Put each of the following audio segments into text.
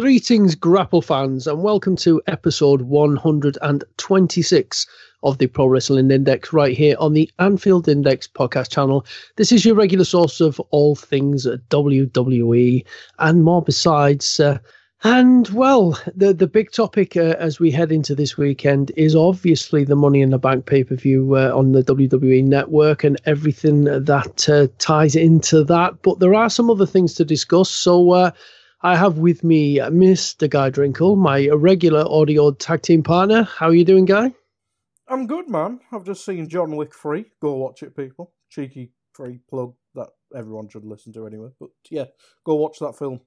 Greetings, Grapple fans, and welcome to episode 126 of the Pro Wrestling Index right here on the Anfield Index podcast channel. This is your regular source of all things WWE and more besides. Uh, and well, the the big topic uh, as we head into this weekend is obviously the Money in the Bank pay per view uh, on the WWE network and everything that uh, ties into that. But there are some other things to discuss. So uh, I have with me uh, Mr. Guy Drinkle, my regular audio tag team partner. How are you doing, Guy? I'm good, man. I've just seen John Wick 3. Go watch it, people. Cheeky free plug that everyone should listen to anyway. But yeah, go watch that film.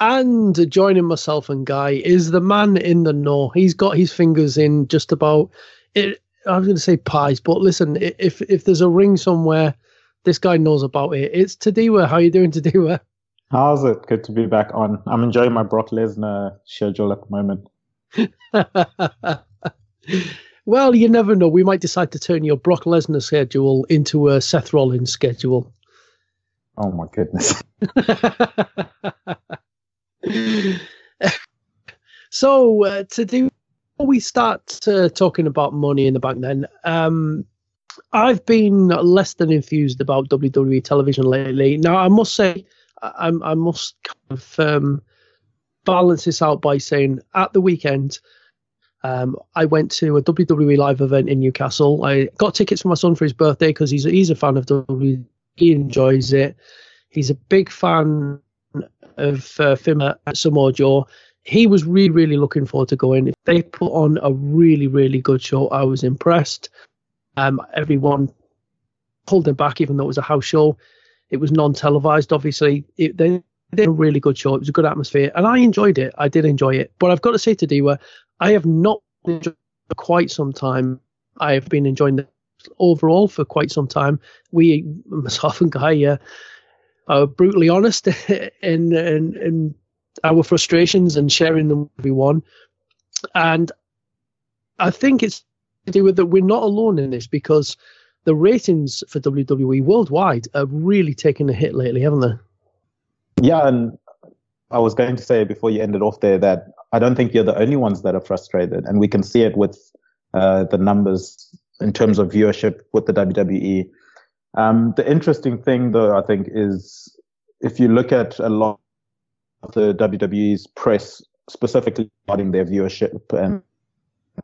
And joining myself and Guy is the man in the know. He's got his fingers in just about it. I was going to say pies, but listen, if if there's a ring somewhere, this guy knows about it. It's Tadiwa. How you doing, Tadiwa? How's it? Good to be back on. I'm enjoying my Brock Lesnar schedule at the moment. well, you never know. We might decide to turn your Brock Lesnar schedule into a Seth Rollins schedule. Oh my goodness. so uh, to do we start uh, talking about money in the bank then um, i've been less than enthused about wwe television lately now i must say I, I must kind of um, balance this out by saying at the weekend, um, I went to a WWE live event in Newcastle. I got tickets for my son for his birthday because he's he's a fan of WWE. He enjoys it. He's a big fan of uh, Fima at Samoa Joe. He was really, really looking forward to going. They put on a really, really good show. I was impressed. Um, everyone pulled them back, even though it was a house show. It was non-televised, obviously. It, they did a really good show. It was a good atmosphere, and I enjoyed it. I did enjoy it. But I've got to say Tadiwa, I have not enjoyed for quite some time. I have been enjoying the overall for quite some time. We, myself and Guy, uh, are brutally honest in, in, in our frustrations and sharing them with everyone. And I think it's to do with that we're not alone in this because the ratings for WWE worldwide have really taken a hit lately, haven't they? Yeah, and I was going to say before you ended off there that I don't think you're the only ones that are frustrated, and we can see it with uh, the numbers in terms of viewership with the WWE. Um, the interesting thing, though, I think, is if you look at a lot of the WWE's press, specifically regarding their viewership and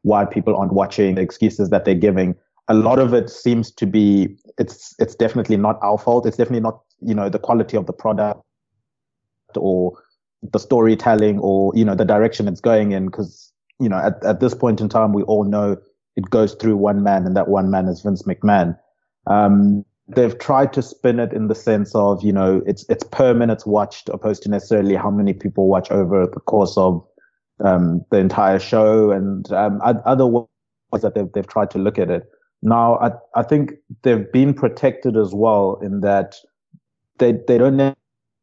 why people aren't watching, the excuses that they're giving, a lot of it seems to be it's it's definitely not our fault. It's definitely not you know the quality of the product or the storytelling or you know the direction it's going in because you know at, at this point in time we all know it goes through one man and that one man is Vince McMahon. Um, they've tried to spin it in the sense of you know it's it's per minutes watched opposed to necessarily how many people watch over the course of um, the entire show and um, other ways that they've they've tried to look at it. Now, I, I think they've been protected as well in that they, they don't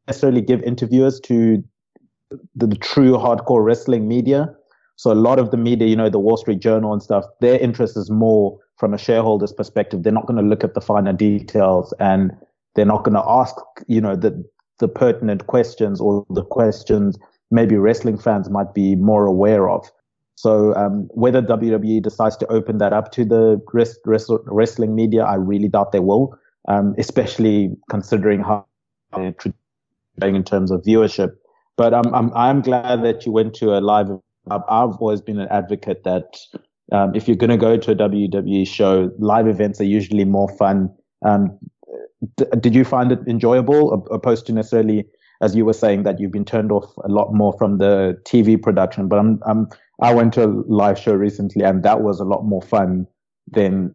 necessarily give interviewers to the, the true hardcore wrestling media. So a lot of the media, you know, the Wall Street Journal and stuff, their interest is more from a shareholder's perspective, they're not going to look at the finer details and they're not going to ask, you know, the the pertinent questions or the questions maybe wrestling fans might be more aware of. So um, whether WWE decides to open that up to the rest, rest, wrestling media, I really doubt they will, um, especially considering how they're doing in terms of viewership. But I'm, I'm, I'm glad that you went to a live. I've always been an advocate that um, if you're going to go to a WWE show, live events are usually more fun. Um, d- did you find it enjoyable opposed to necessarily, as you were saying, that you've been turned off a lot more from the TV production? But I'm, I'm I went to a live show recently, and that was a lot more fun than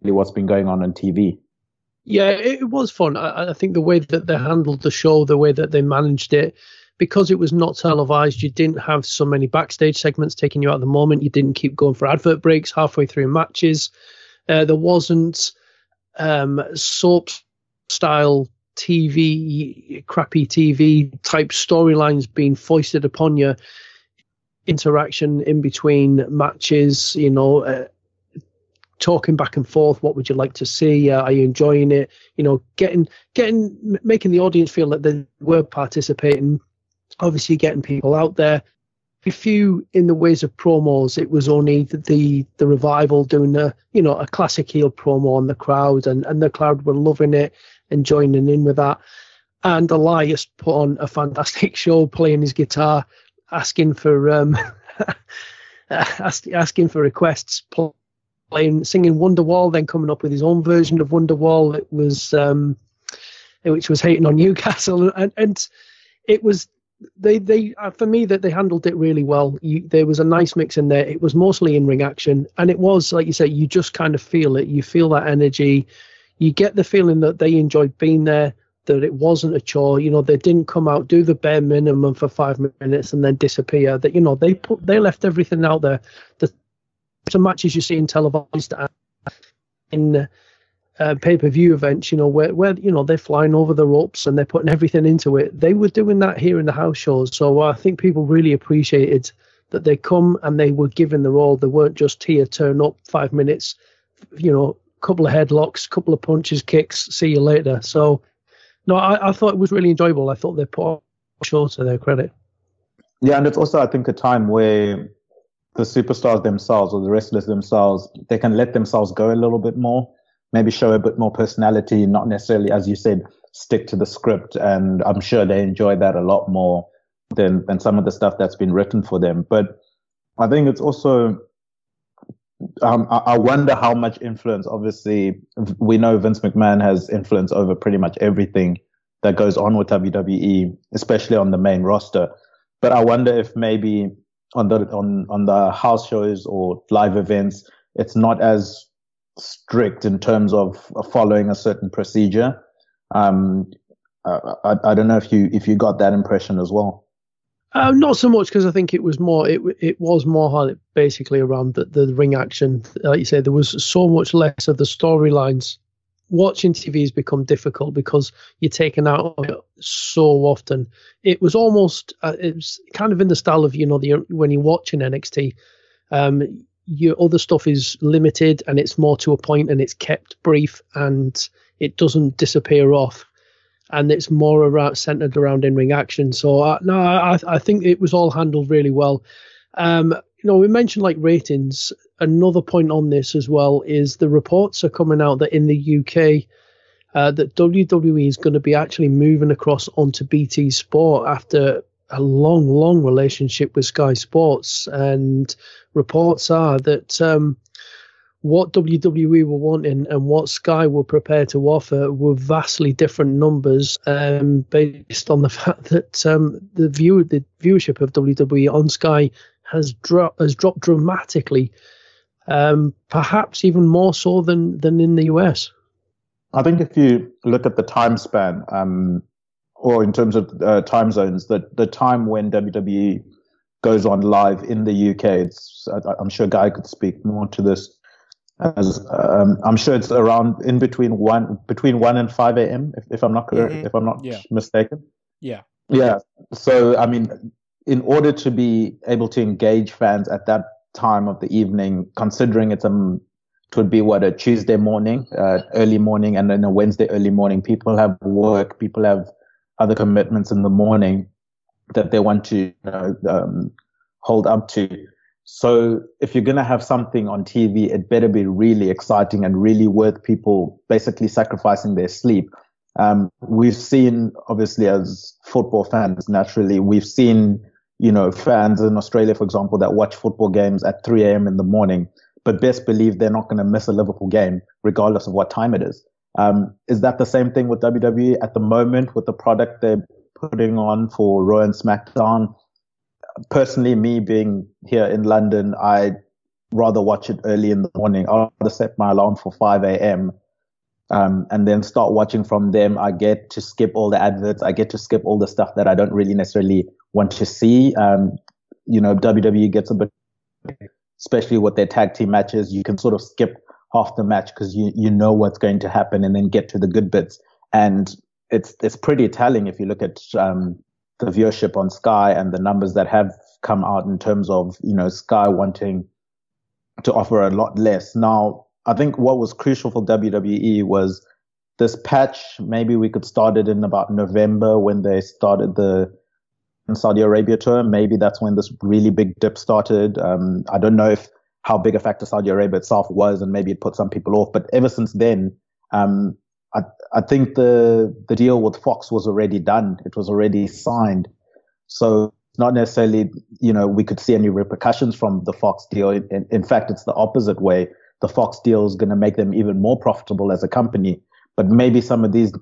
what's been going on on TV. Yeah, it was fun. I, I, think the way that they handled the show, the way that they managed it, because it was not televised, you didn't have so many backstage segments taking you out the moment. You didn't keep going for advert breaks halfway through matches. Uh, there wasn't um, soap style TV, crappy TV type storylines being foisted upon you interaction in between matches, you know, uh, talking back and forth. What would you like to see? Uh, are you enjoying it? You know, getting, getting, making the audience feel that they were participating. Obviously, getting people out there. A few in the ways of promos, it was only the, the the revival doing a you know a classic heel promo on the crowd, and and the crowd were loving it and joining in with that. And Elias put on a fantastic show, playing his guitar, asking for um, asking for requests, playing singing Wonderwall, then coming up with his own version of Wonderwall. It was um, which was hating on Newcastle, and, and it was they they uh, for me that they handled it really well. You, there was a nice mix in there. It was mostly in ring action, and it was like you say, you just kind of feel it. You feel that energy. You get the feeling that they enjoyed being there that it wasn't a chore. You know, they didn't come out, do the bare minimum for five minutes and then disappear. That you know, they put they left everything out there. The, the matches you see in televised in uh, pay per view events, you know, where where you know they're flying over the ropes and they're putting everything into it. They were doing that here in the house shows, so I think people really appreciated that they come and they were given the role. They weren't just here, turn up five minutes, you know, couple of headlocks, couple of punches, kicks, see you later. So no, I, I thought it was really enjoyable. I thought they put on show to their credit. Yeah, and it's also I think a time where the superstars themselves or the wrestlers themselves they can let themselves go a little bit more, maybe show a bit more personality, not necessarily as you said stick to the script. And I'm sure they enjoy that a lot more than than some of the stuff that's been written for them. But I think it's also um, I wonder how much influence. Obviously, we know Vince McMahon has influence over pretty much everything that goes on with WWE, especially on the main roster. But I wonder if maybe on the on on the house shows or live events, it's not as strict in terms of following a certain procedure. Um, I, I don't know if you if you got that impression as well. Uh, not so much because I think it was more it it was more basically around the, the ring action. Like you said, there was so much less of the storylines. Watching TV has become difficult because you're taken out of it so often. It was almost uh, it was kind of in the style of you know the when you're watching NXT, um, your other stuff is limited and it's more to a point and it's kept brief and it doesn't disappear off and it's more around centered around in ring action. So uh, no, I I think it was all handled really well. Um, you know, we mentioned like ratings. Another point on this as well is the reports are coming out that in the UK. Uh, that WWE is going to be actually moving across onto BT Sport after a long, long relationship with Sky Sports, and reports are that um, what WWE were wanting and what Sky were prepared to offer were vastly different numbers, um, based on the fact that um, the view the viewership of WWE on Sky has dropped has dropped dramatically, um, perhaps even more so than than in the US. I think if you look at the time span, um, or in terms of uh, time zones, that the time when WWE goes on live in the UK, it's I, I'm sure Guy could speak more to this as um, I'm sure it's around in between one between one and five a.m. If, if I'm not correct, mm-hmm. if I'm not yeah. mistaken. Yeah. Yeah. So I mean, in order to be able to engage fans at that time of the evening, considering it's a it would be what a Tuesday morning, uh, early morning, and then a Wednesday early morning. People have work, people have other commitments in the morning that they want to you know, um, hold up to. So if you're going to have something on TV, it better be really exciting and really worth people basically sacrificing their sleep. Um, we've seen, obviously, as football fans, naturally, we've seen, you know, fans in Australia, for example, that watch football games at 3 a.m. in the morning but best believe they're not going to miss a Liverpool game, regardless of what time it is. Um, is that the same thing with WWE at the moment with the product they're putting on for Raw and SmackDown? Personally, me being here in London, I rather watch it early in the morning. I'll set my alarm for 5 a.m. Um, and then start watching from them. I get to skip all the adverts. I get to skip all the stuff that I don't really necessarily want to see. Um, you know, WWE gets a bit especially with their tag team matches, you can sort of skip half the match because you, you know what's going to happen and then get to the good bits. And it's, it's pretty telling if you look at, um, the viewership on Sky and the numbers that have come out in terms of, you know, Sky wanting to offer a lot less. Now, I think what was crucial for WWE was this patch. Maybe we could start it in about November when they started the Saudi Arabia tour. Maybe that's when this really big dip started. Um, I don't know if how big a factor Saudi Arabia itself was, and maybe it put some people off. But ever since then, um, I, think the the deal with Fox was already done. It was already signed. So not necessarily, you know, we could see any repercussions from the Fox deal. In, in fact, it's the opposite way. The Fox deal is going to make them even more profitable as a company. But maybe some of these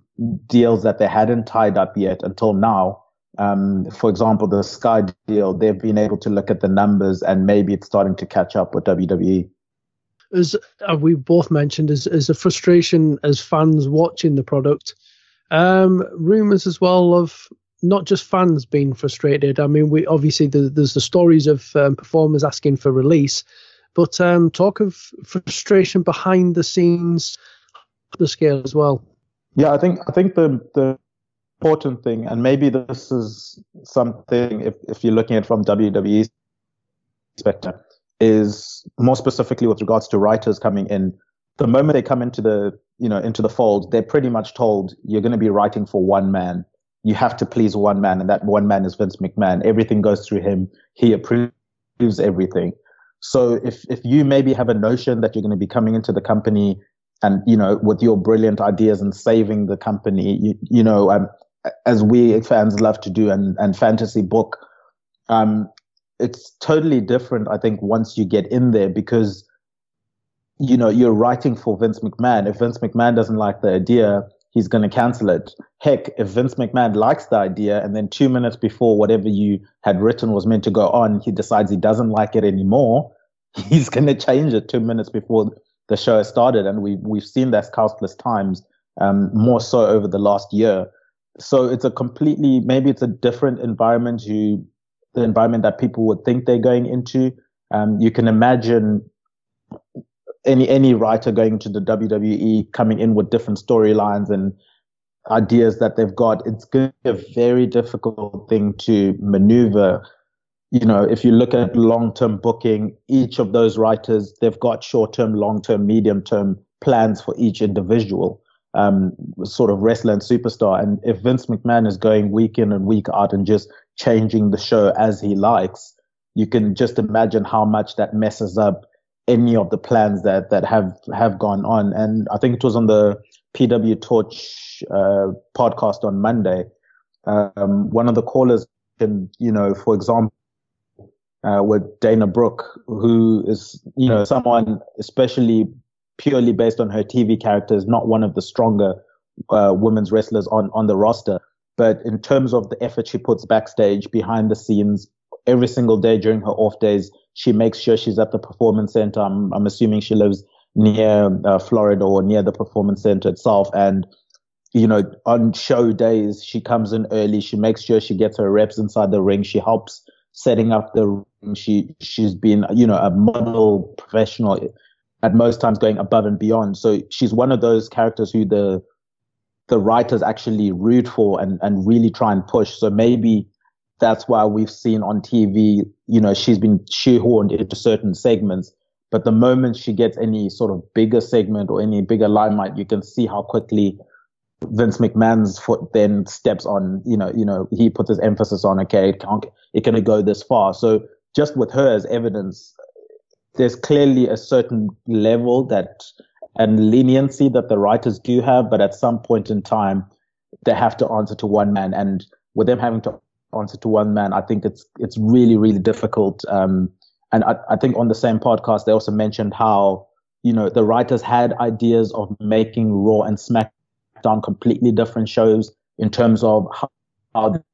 deals that they hadn't tied up yet until now um, for example, the Sky deal, they've been able to look at the numbers and maybe it's starting to catch up with WWE. As we both mentioned, as, as a frustration as fans watching the product, um, rumors as well of not just fans being frustrated. I mean, we obviously the, there's the stories of um, performers asking for release, but um, talk of frustration behind the scenes, the scale as well. Yeah, I think I think the the important thing, and maybe this is something if, if you're looking at from WWE's perspective, is more specifically with regards to writers coming in. The moment they come into the you know into the fold, they're pretty much told you're going to be writing for one man. You have to please one man, and that one man is Vince McMahon. Everything goes through him. He approves everything. So if if you maybe have a notion that you're going to be coming into the company and you know with your brilliant ideas and saving the company, you, you know um, as we fans love to do and, and fantasy book, um, it's totally different, I think, once you get in there because, you know, you're writing for Vince McMahon. If Vince McMahon doesn't like the idea, he's going to cancel it. Heck, if Vince McMahon likes the idea and then two minutes before whatever you had written was meant to go on, he decides he doesn't like it anymore, he's going to change it two minutes before the show has started. And we, we've seen that countless times, um, more so over the last year so it's a completely maybe it's a different environment you the environment that people would think they're going into. Um, you can imagine any any writer going to the WWE coming in with different storylines and ideas that they've got. It's going to be a very difficult thing to maneuver. You know if you look at long-term booking each of those writers they've got short-term long-term medium-term plans for each individual um, sort of wrestler and superstar. And if Vince McMahon is going week in and week out and just changing the show as he likes, you can just imagine how much that messes up any of the plans that that have have gone on. And I think it was on the PW Torch uh, podcast on Monday. Um, one of the callers, can, you know, for example, uh, with Dana Brooke, who is, you know, someone especially purely based on her TV characters, not one of the stronger uh, women's wrestlers on, on the roster. But in terms of the effort she puts backstage, behind the scenes, every single day during her off days, she makes sure she's at the performance center. I'm, I'm assuming she lives near uh, Florida or near the performance center itself. And, you know, on show days, she comes in early. She makes sure she gets her reps inside the ring. She helps setting up the ring. She, she's been, you know, a model professional at most times going above and beyond. So she's one of those characters who the the writers actually root for and, and really try and push. So maybe that's why we've seen on TV, you know, she's been shoehorned into certain segments. But the moment she gets any sort of bigger segment or any bigger limelight, you can see how quickly Vince McMahon's foot then steps on. You know, you know, he puts his emphasis on. Okay, it can't, it can go this far. So just with her as evidence, there's clearly a certain level that and leniency that the writers do have, but at some point in time, they have to answer to one man. And with them having to answer to one man, I think it's it's really really difficult. Um, and I, I think on the same podcast they also mentioned how you know the writers had ideas of making Raw and SmackDown completely different shows in terms of how, how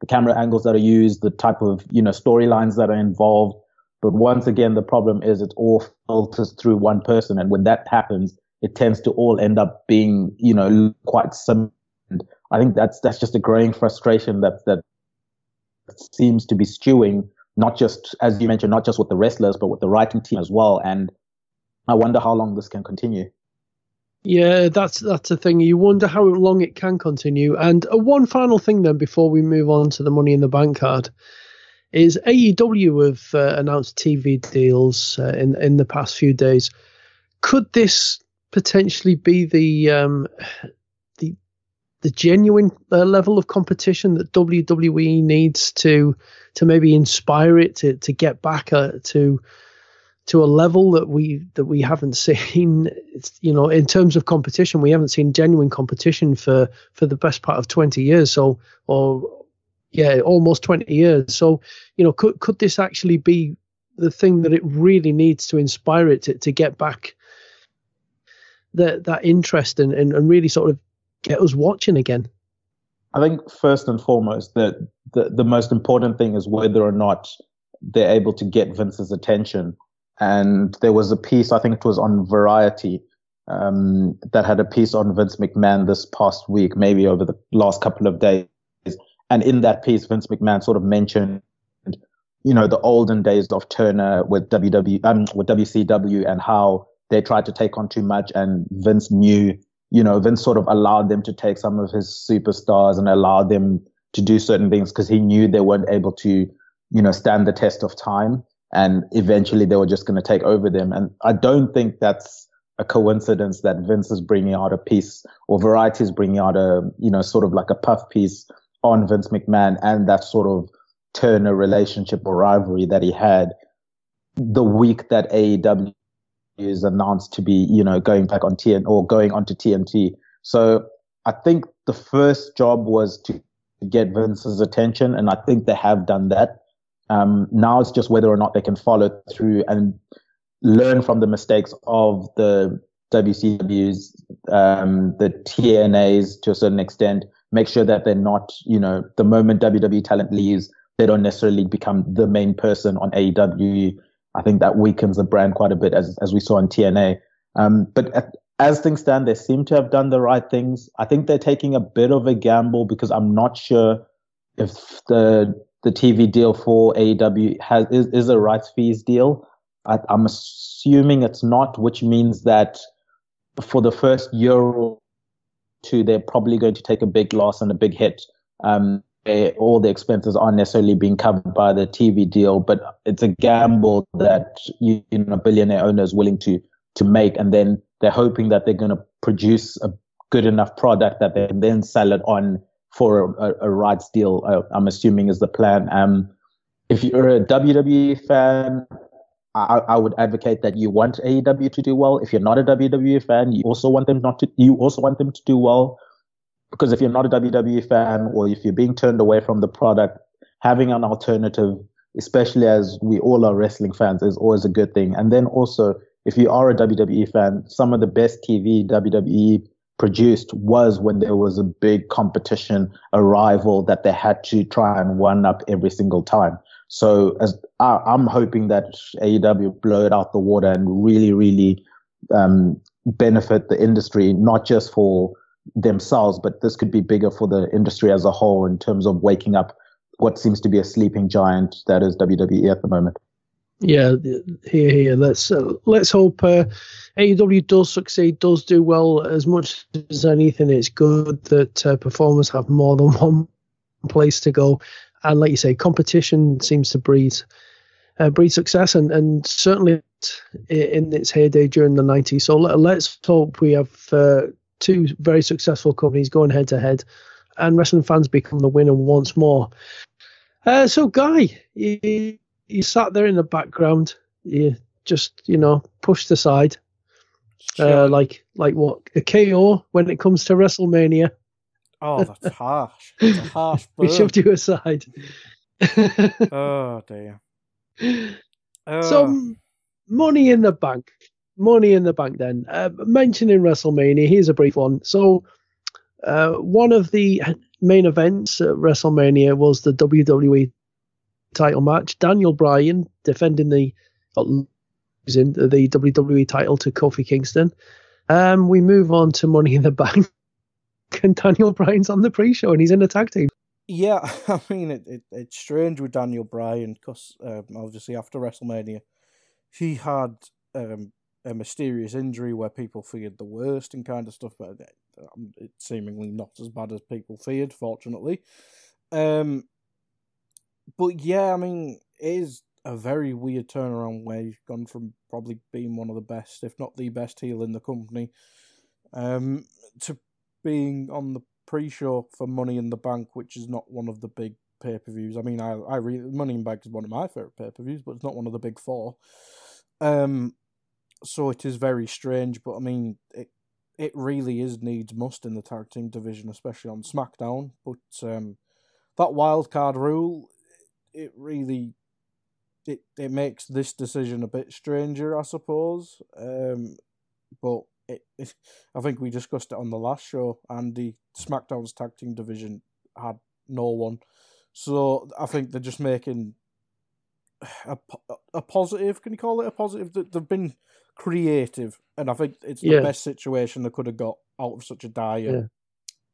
the camera angles that are used, the type of you know storylines that are involved. But once again, the problem is it all filters through one person, and when that happens, it tends to all end up being you know quite similar. I think that's that's just a growing frustration that that seems to be stewing not just as you mentioned, not just with the wrestlers, but with the writing team as well. And I wonder how long this can continue. Yeah, that's that's a thing. You wonder how long it can continue. And uh, one final thing then, before we move on to the Money in the Bank card, is AEW have uh, announced TV deals uh, in in the past few days. Could this potentially be the um, the the genuine uh, level of competition that WWE needs to to maybe inspire it to to get back uh, to to a level that we that we haven't seen you know in terms of competition we haven't seen genuine competition for for the best part of 20 years so or yeah almost 20 years so you know could could this actually be the thing that it really needs to inspire it to, to get back that that interest and, and, and really sort of get us watching again I think first and foremost that the, the most important thing is whether or not they're able to get Vince's attention. And there was a piece, I think it was on Variety, um, that had a piece on Vince McMahon this past week, maybe over the last couple of days. And in that piece, Vince McMahon sort of mentioned, you know, the olden days of Turner with WW, um, with WCW and how they tried to take on too much and Vince knew you know, Vince sort of allowed them to take some of his superstars and allowed them to do certain things because he knew they weren't able to, you know, stand the test of time. And eventually they were just going to take over them. And I don't think that's a coincidence that Vince is bringing out a piece or Variety is bringing out a, you know, sort of like a puff piece on Vince McMahon and that sort of Turner relationship or rivalry that he had the week that AEW is announced to be, you know, going back on TN or going onto TNT. So I think the first job was to get Vince's attention, and I think they have done that. Um, now it's just whether or not they can follow through and learn from the mistakes of the WCWs, um, the TNAs to a certain extent. Make sure that they're not, you know, the moment WWE talent leaves, they don't necessarily become the main person on AEW I think that weakens the brand quite a bit, as as we saw in TNA. Um, but at, as things stand, they seem to have done the right things. I think they're taking a bit of a gamble because I'm not sure if the the TV deal for AEW has is, is a rights fees deal. I, I'm assuming it's not, which means that for the first year two, they're probably going to take a big loss and a big hit. Um, all the expenses aren't necessarily being covered by the TV deal, but it's a gamble that you, you know billionaire owners willing to to make, and then they're hoping that they're going to produce a good enough product that they can then sell it on for a, a rights deal. Uh, I'm assuming is the plan. Um, if you're a WWE fan, I, I, would advocate that you want AEW to do well. If you're not a WWE fan, you also want them not to. You also want them to do well because if you're not a WWE fan or if you're being turned away from the product, having an alternative, especially as we all are wrestling fans, is always a good thing. And then also, if you are a WWE fan, some of the best TV WWE produced was when there was a big competition, a rival that they had to try and one up every single time. So as I, am hoping that AEW blow it out the water and really, really um, benefit the industry, not just for themselves, but this could be bigger for the industry as a whole in terms of waking up what seems to be a sleeping giant that is WWE at the moment. Yeah, here, here. Let's uh, let's hope uh, AEW does succeed, does do well. As much as anything, it's good that uh, performers have more than one place to go, and like you say, competition seems to breed uh, breed success, and and certainly in its heyday during the 90s. So let, us hope we have uh, two very successful companies going head to head, and wrestling fans become the winner once more. Uh, so, Guy, you, you sat there in the background. You just, you know, pushed aside, uh, sure. uh, like like what a KO when it comes to WrestleMania. Oh, that's harsh. That's a harsh. we shoved you aside. oh dear. Uh. So, Money in the Bank. Money in the Bank. Then uh, mentioning WrestleMania. Here's a brief one. So, uh, one of the main events at WrestleMania was the WWE title match. Daniel Bryan defending the losing the WWE title to Kofi Kingston. Um, we move on to Money in the Bank, and Daniel Bryan's on the pre-show, and he's in a tag team. Yeah, I mean it, it it's strange with Daniel Bryan because um, obviously after WrestleMania, he had um, a mysterious injury where people feared the worst and kind of stuff, but um, it's seemingly not as bad as people feared, fortunately. Um, but yeah, I mean, it is a very weird turnaround where he's gone from probably being one of the best, if not the best heel in the company, um, to being on the pre-show for Money in the Bank, which is not one of the big pay-per-views. I mean, I I really Money in the Bank is one of my favorite pay-per-views, but it's not one of the big four. Um, so it is very strange, but I mean, it it really is needs must in the tag team division, especially on SmackDown. But um, that wild card rule, it really it it makes this decision a bit stranger, I suppose. Um, but it, it, I think we discussed it on the last show, and the SmackDown's tag team division had no one, so I think they're just making a, a positive. Can you call it a positive? That They've been creative, and I think it's the yeah. best situation they could have got out of such a dire,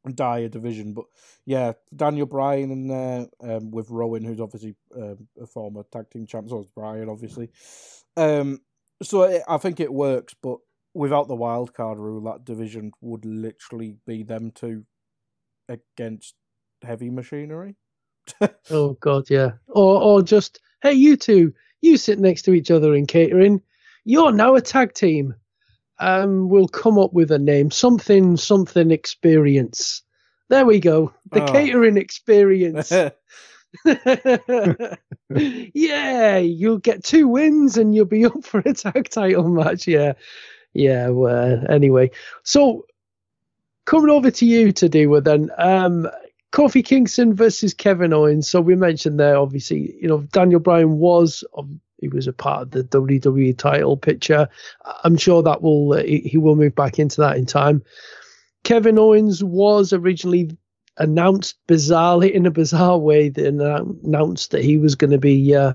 yeah. dire division. But yeah, Daniel Bryan and uh, um, with Rowan, who's obviously uh, a former tag team champ, so is Bryan, obviously. Um, so it, I think it works, but without the wild card rule, that division would literally be them two against heavy machinery. oh God, yeah, or or just hey, you two, you sit next to each other in catering. You're now a tag team. Um, we'll come up with a name, something, something experience. There we go, the oh. catering experience. yeah, you'll get two wins and you'll be up for a tag title match. Yeah, yeah. Well, anyway, so coming over to you Tadiwa then. Um, Kofi Kingston versus Kevin Owens. So we mentioned there, obviously, you know, Daniel Bryan was he was a part of the WWE title picture. I'm sure that will uh, he will move back into that in time. Kevin Owens was originally announced bizarrely in a bizarre way that announced that he was going to be uh,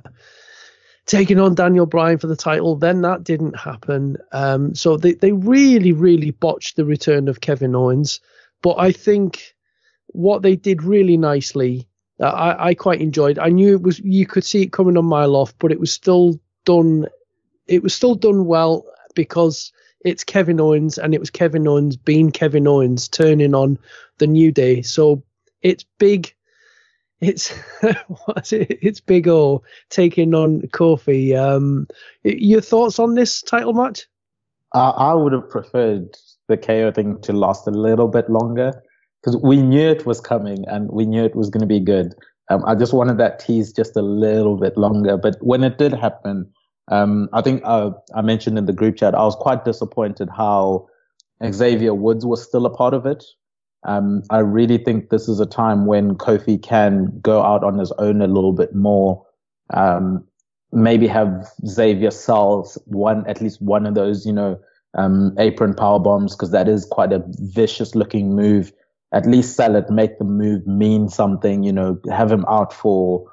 taking on Daniel Bryan for the title. Then that didn't happen. Um, so they, they really, really botched the return of Kevin Owens. But I think what they did really nicely, uh, I, I quite enjoyed. I knew it was you could see it coming a mile off, but it was still done. It was still done well because it's Kevin Owens and it was Kevin Owens being Kevin Owens turning on the New Day. So it's big. It's what's it? It's Big O taking on Kofi. Um, your thoughts on this title match? I would have preferred the KO thing to last a little bit longer because we knew it was coming and we knew it was going to be good. Um, I just wanted that tease just a little bit longer. But when it did happen, um, I think uh, I mentioned in the group chat, I was quite disappointed how Xavier Woods was still a part of it. Um, I really think this is a time when Kofi can go out on his own a little bit more. Um, maybe have Xavier sells one, at least one of those, you know, um, apron power bombs, because that is quite a vicious looking move at least sell it, make the move mean something, you know, have him out for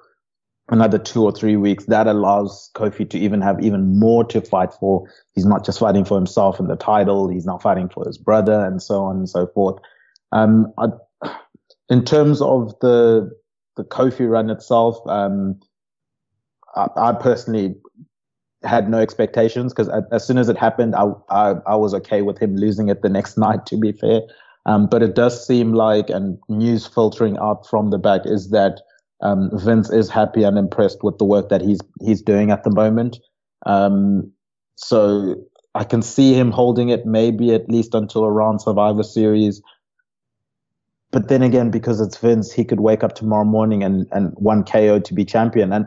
another two or three weeks. That allows Kofi to even have even more to fight for. He's not just fighting for himself and the title, he's now fighting for his brother and so on and so forth. Um, I, in terms of the, the Kofi run itself, um, I, I personally had no expectations because as soon as it happened, I, I, I was okay with him losing it the next night, to be fair. Um, but it does seem like, and news filtering out from the back is that um, Vince is happy and impressed with the work that he's he's doing at the moment. Um, so I can see him holding it maybe at least until around Survivor Series. But then again, because it's Vince, he could wake up tomorrow morning and, and want KO to be champion. And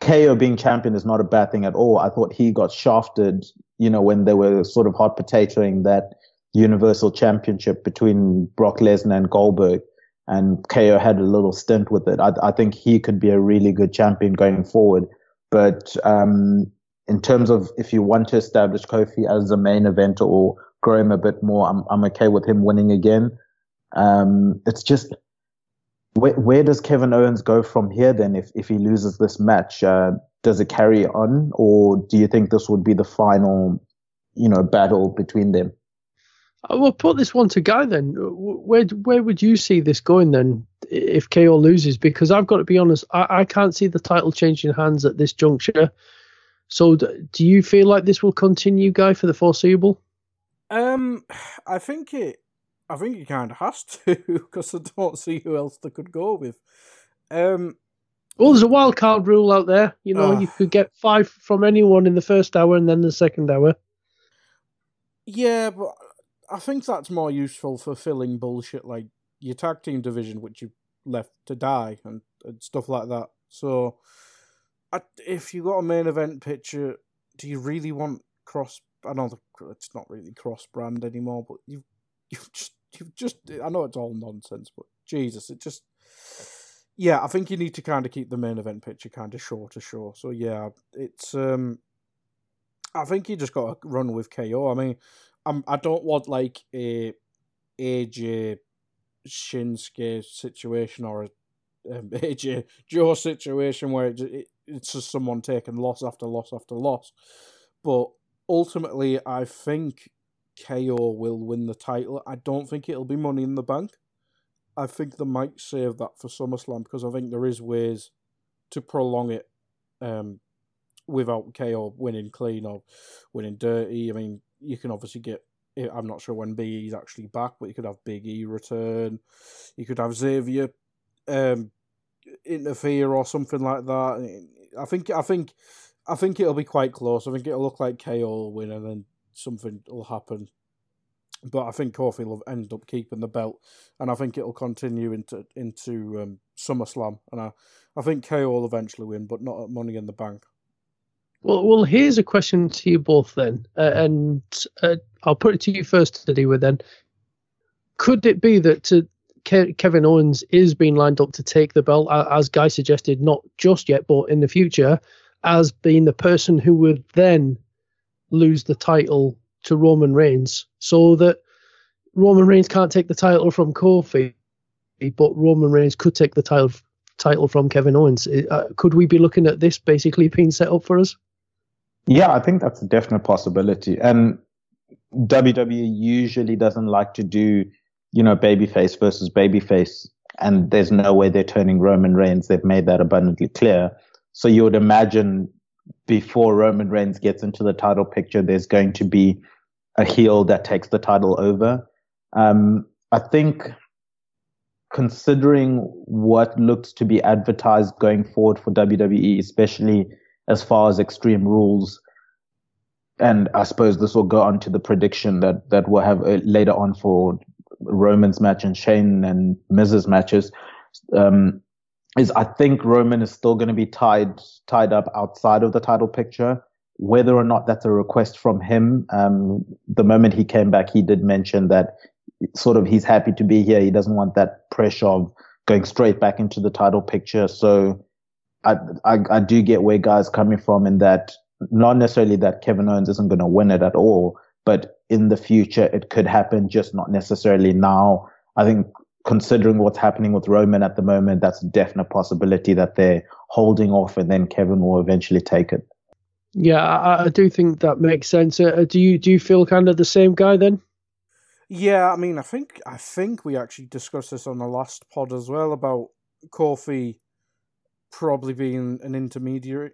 KO being champion is not a bad thing at all. I thought he got shafted, you know, when they were sort of hot potatoing that Universal Championship between Brock Lesnar and Goldberg. And KO had a little stint with it. I, I think he could be a really good champion going forward. But um, in terms of if you want to establish Kofi as a main event or grow him a bit more, I'm, I'm okay with him winning again. Um, it's just where, where does Kevin Owens go from here then if, if he loses this match? Uh, does it carry on or do you think this would be the final, you know, battle between them? Uh, well, put this one to Guy then. Where where would you see this going then if KO loses? Because I've got to be honest, I, I can't see the title changing hands at this juncture. So, do you feel like this will continue, Guy, for the foreseeable? Um, I think it I think he kind of has to because I don't see who else they could go with. Um, well, there's a wild card rule out there. You know, uh, you could get five from anyone in the first hour and then the second hour. Yeah, but I think that's more useful for filling bullshit like your tag team division, which you left to die and, and stuff like that. So, I, if you got a main event picture, do you really want cross? I know it's not really cross brand anymore, but you you've just you've just I know it's all nonsense, but Jesus, it just yeah, I think you need to kind of keep the main event picture kind of short to. So yeah, it's um, I think you just got to run with KO. I mean, I'm I don't want like a AJ Shinsuke situation or a um, AJ Joe situation where it, it, it's just someone taking loss after loss after loss. But ultimately, I think KO will win the title. I don't think it'll be Money in the Bank. I think they might save that for SummerSlam because I think there is ways to prolong it um, without KO winning clean or winning dirty. I mean, you can obviously get. I'm not sure when Big E's actually back, but you could have Big E return. You could have Xavier um, interfere or something like that. I think. I think. I think it'll be quite close. I think it'll look like KO will win, and then something will happen. But I think Kofi will end up keeping the belt, and I think it'll continue into into um, SummerSlam, and I, I think KO will eventually win, but not at Money in the Bank. Well, well, here's a question to you both then, uh, and uh, I'll put it to you first Tadiwa then. Could it be that to Ke- Kevin Owens is being lined up to take the belt, as Guy suggested, not just yet, but in the future, as being the person who would then lose the title to Roman Reigns so that Roman Reigns can't take the title from Kofi, but Roman Reigns could take the title title from Kevin Owens. Uh, could we be looking at this basically being set up for us? Yeah, I think that's a definite possibility. And WWE usually doesn't like to do, you know, babyface versus babyface. And there's no way they're turning Roman Reigns. They've made that abundantly clear. So you would imagine before Roman Reigns gets into the title picture, there's going to be a heel that takes the title over. Um, I think considering what looks to be advertised going forward for WWE, especially as far as Extreme Rules, and I suppose this will go on to the prediction that that we'll have uh, later on for Roman's match and Shane and Miz's matches. Um, is I think Roman is still going to be tied tied up outside of the title picture. Whether or not that's a request from him, um, the moment he came back, he did mention that sort of he's happy to be here. He doesn't want that pressure of going straight back into the title picture. So I, I, I do get where guys coming from in that not necessarily that Kevin Owens isn't going to win it at all, but in the future it could happen, just not necessarily now. I think considering what's happening with Roman at the moment, that's a definite possibility that they're holding off and then Kevin will eventually take it. Yeah, I, I do think that makes sense. Uh, do you do you feel kind of the same guy then? Yeah, I mean, I think I think we actually discussed this on the last pod as well about Kofi probably being an intermediary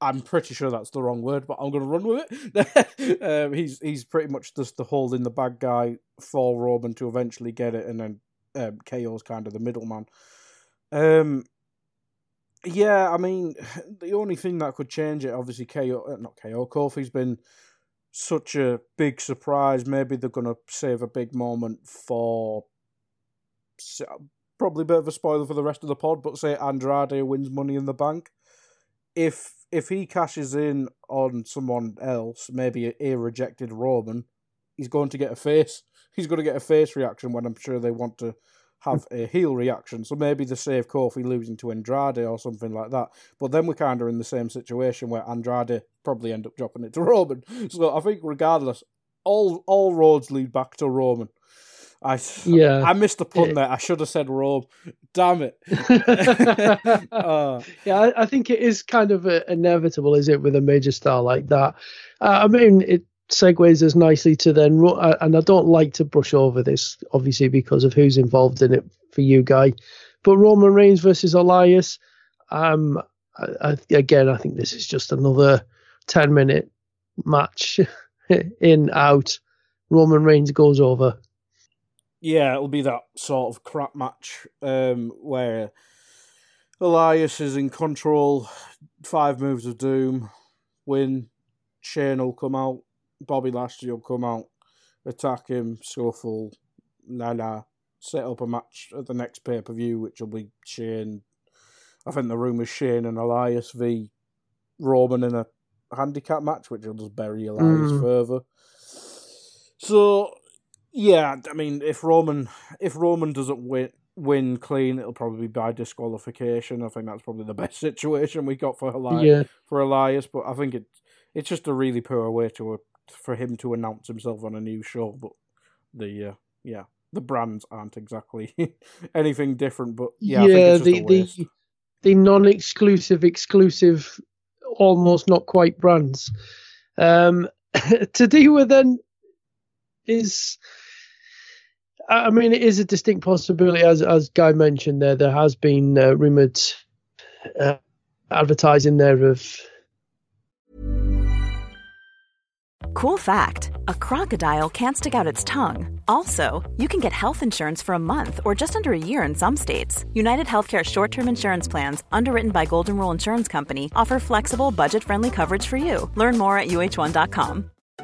I'm pretty sure that's the wrong word, but I'm going to run with it. um, he's he's pretty much just the holding the bad guy for Roman to eventually get it, and then um, KO's kind of the middleman. Um, yeah, I mean, the only thing that could change it, obviously, KO, uh, not KO, Kofi's been such a big surprise. Maybe they're going to save a big moment for probably a bit of a spoiler for the rest of the pod, but say Andrade wins Money in the Bank. If if he cashes in on someone else, maybe a, a rejected Roman, he's going to get a face. He's going to get a face reaction when I'm sure they want to have a heel reaction. So maybe they save Kofi losing to Andrade or something like that. But then we're kind of in the same situation where Andrade probably end up dropping it to Roman. So I think regardless, all all roads lead back to Roman. I yeah. I missed the pun there. I should have said Rome. Damn it. uh, yeah, I, I, think it is kind of a, inevitable, is it, with a major star like that? Uh, I mean, it segues us nicely to then, uh, and I don't like to brush over this, obviously, because of who's involved in it for you, Guy. But Roman Reigns versus Elias. Um, I, I, again, I think this is just another ten minute match, in out. Roman Reigns goes over. Yeah, it'll be that sort of crap match um, where Elias is in control, five moves of doom, win. Shane will come out, Bobby Lashley will come out, attack him, scuffle, nah nah, set up a match at the next pay per view, which will be Shane. I think the room is Shane and Elias v Roman in a handicap match, which will just bury Elias mm. further. So yeah, I mean, if Roman if Roman doesn't win win clean, it'll probably be by disqualification. I think that's probably the best situation we got for Elias. Yeah. For Elias, but I think it it's just a really poor way to for him to announce himself on a new show. But the uh, yeah, the brands aren't exactly anything different. But yeah, yeah, the the the non-exclusive, exclusive, almost not quite brands. Um, to deal with then is I mean, it is a distinct possibility, as as Guy mentioned there. There has been uh, rumored uh, advertising there of. Cool fact: A crocodile can't stick out its tongue. Also, you can get health insurance for a month or just under a year in some states. United Healthcare short-term insurance plans, underwritten by Golden Rule Insurance Company, offer flexible, budget-friendly coverage for you. Learn more at uh1.com.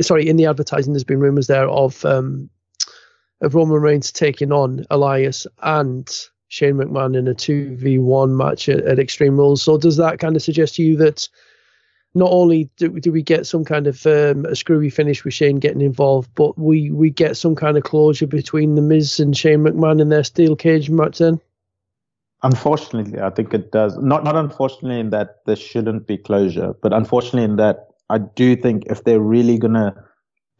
Sorry, in the advertising, there's been rumours there of um, of Roman Reigns taking on Elias and Shane McMahon in a two v one match at, at, Extreme Rules. So does that kind of suggest to you that not only do, do we get some kind of um, a screwy finish with Shane getting involved, but we we get some kind of closure between the Miz and Shane McMahon in their steel cage match then? Unfortunately, I think it does. Not not unfortunately in that there shouldn't be closure, but unfortunately in that I do think if they're really gonna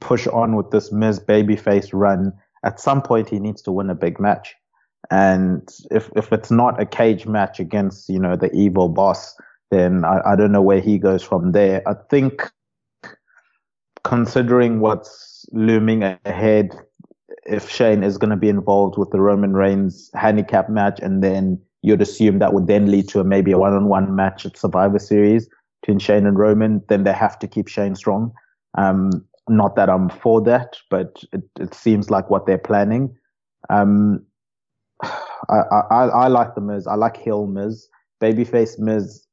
push on with this Miz babyface run, at some point he needs to win a big match. And if if it's not a cage match against you know the evil boss, then I, I don't know where he goes from there. I think considering what's looming ahead, if Shane is going to be involved with the Roman Reigns handicap match, and then you'd assume that would then lead to a, maybe a one-on-one match at Survivor Series between Shane and Roman, then they have to keep Shane strong. Um, not that I'm for that, but it, it seems like what they're planning. Um, I, I, I like the Miz. I like Heel Miz. Babyface Miz.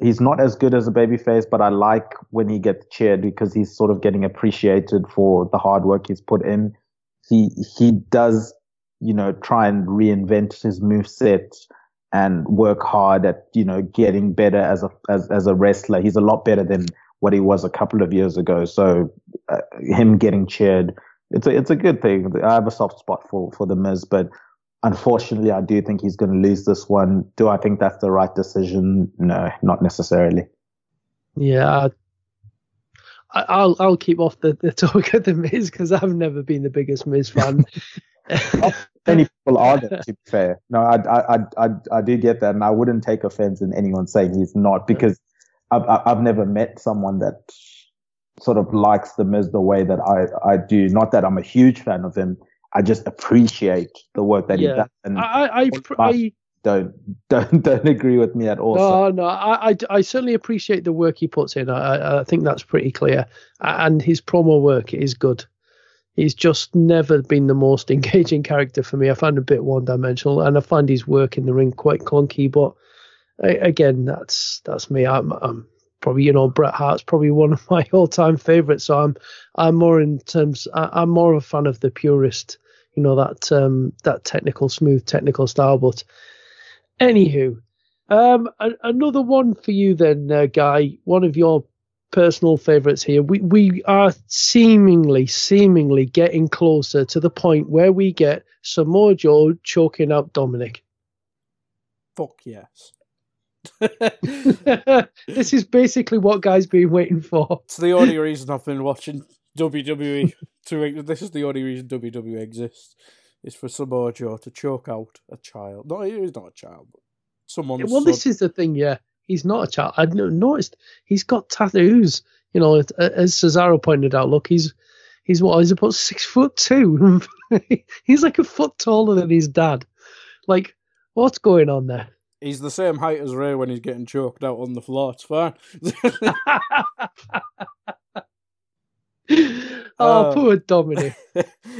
He's not as good as a babyface, but I like when he gets cheered because he's sort of getting appreciated for the hard work he's put in. He he does you know, try and reinvent his move set and work hard at, you know, getting better as a as as a wrestler. He's a lot better than what he was a couple of years ago. So uh, him getting cheered, it's a it's a good thing. I have a soft spot for for the Miz, but unfortunately, I do think he's going to lose this one. Do I think that's the right decision? No, not necessarily. Yeah, I, will I'll keep off the, the talk of the Miz because I've never been the biggest Miz fan. Many people are, to be fair. No, I, I, I, I do get that, and I wouldn't take offense in anyone saying he's not because I've, I've never met someone that sort of likes the Miz the way that I, I do. Not that I'm a huge fan of him. I just appreciate the work that yeah. he does. And I, I, I, don't don't don't agree with me at all. No, so. no, I, I, I, certainly appreciate the work he puts in. I, I think that's pretty clear, and his promo work is good. He's just never been the most engaging character for me. I find him a bit one dimensional, and I find his work in the ring quite clunky. But again, that's that's me. I'm, I'm probably you know Bret Hart's probably one of my all time favorites. So I'm I'm more in terms I, am more of a fan of the purist, you know that um that technical smooth technical style. But Anywho, um, another one for you then, uh, Guy. One of your personal favourites here. We we are seemingly seemingly getting closer to the point where we get Samoa Joe choking out Dominic. Fuck yes. this is basically what Guy's been waiting for. It's the only reason I've been watching WWE. to this is the only reason WWE exists is for Samoa Joe to choke out a child. No, he's not a child, but someone. well, this is the thing, yeah. He's not a child. I noticed he's got tattoos. You know, as Cesaro pointed out, look, he's he's what? He's about six foot two. he's like a foot taller than his dad. Like, what's going on there? He's the same height as Rey when he's getting choked out on the floor. It's fine. oh, uh, poor Dominic.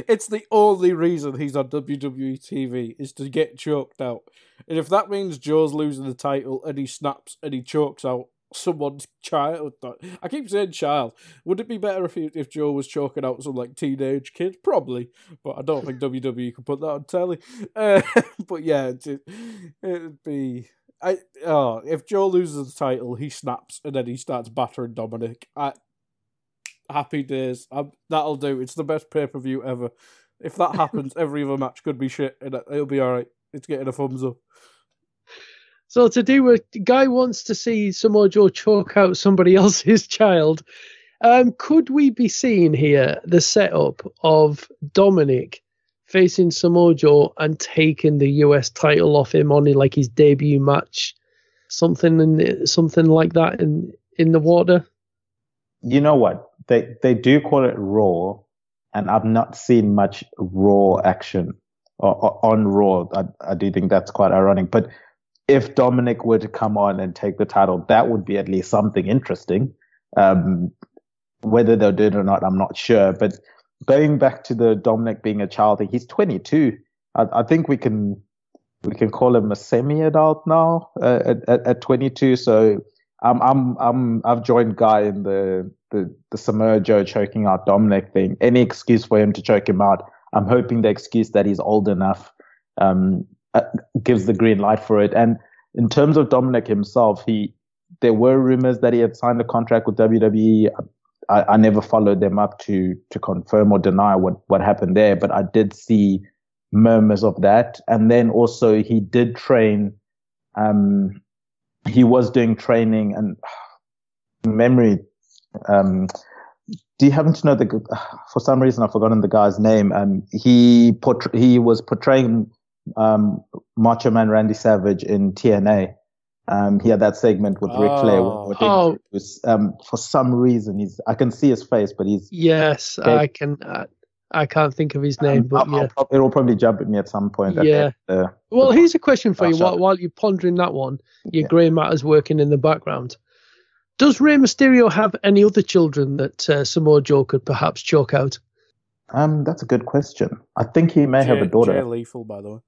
it's the only reason he's on WWE TV is to get choked out. And if that means Joe's losing the title and he snaps and he chokes out someone's child, I keep saying child. Would it be better if he, if Joe was choking out some like teenage kid? Probably, but I don't think WWE can put that on telly. Uh, but yeah, it, it'd be. I oh, if Joe loses the title, he snaps and then he starts battering Dominic. I happy days. I'm, that'll do. It's the best pay per view ever. If that happens, every other match could be shit, and it'll be all right. It's getting a thumbs up. So to do with guy wants to see Samoa Joe choke out somebody else's child. Um, could we be seeing here the setup of Dominic facing Samoa Joe and taking the US title off him on like his debut match, something in something like that in in the water? You know what? They they do call it raw, and I've not seen much raw action or, or on raw. I, I do think that's quite ironic. But if Dominic were to come on and take the title, that would be at least something interesting. Um, whether they'll do it or not, I'm not sure. But going back to the Dominic being a child he's 22. I, I think we can we can call him a semi-adult now uh, at, at 22. So I'm I'm I'm I've joined Guy in the the the Samoa Joe choking out Dominic thing. Any excuse for him to choke him out. I'm hoping the excuse that he's old enough um, uh, gives the green light for it. And in terms of Dominic himself, he there were rumors that he had signed a contract with WWE. I, I never followed them up to to confirm or deny what what happened there, but I did see murmurs of that. And then also he did train. Um, he was doing training and memory um, do you happen to know the? For some reason, I've forgotten the guy's name. Um, he portray, he was portraying um, Macho Man Randy Savage in TNA. Um, he had that segment with oh. Ric Flair. oh. Was, um, for some reason, he's I can see his face, but he's yes, I can. Uh, I can't think of his name, but I'll, yeah, I'll, it'll probably jump at me at some point. Yeah. uh, well, here's a question for you. While, while, you're pondering that one, your yeah. grey matter's working in the background. Does Rey Mysterio have any other children that uh, Samoa Joe could perhaps choke out? Um, that's a good question. I think he may Jay, have a daughter. Jay Lethal, by the way.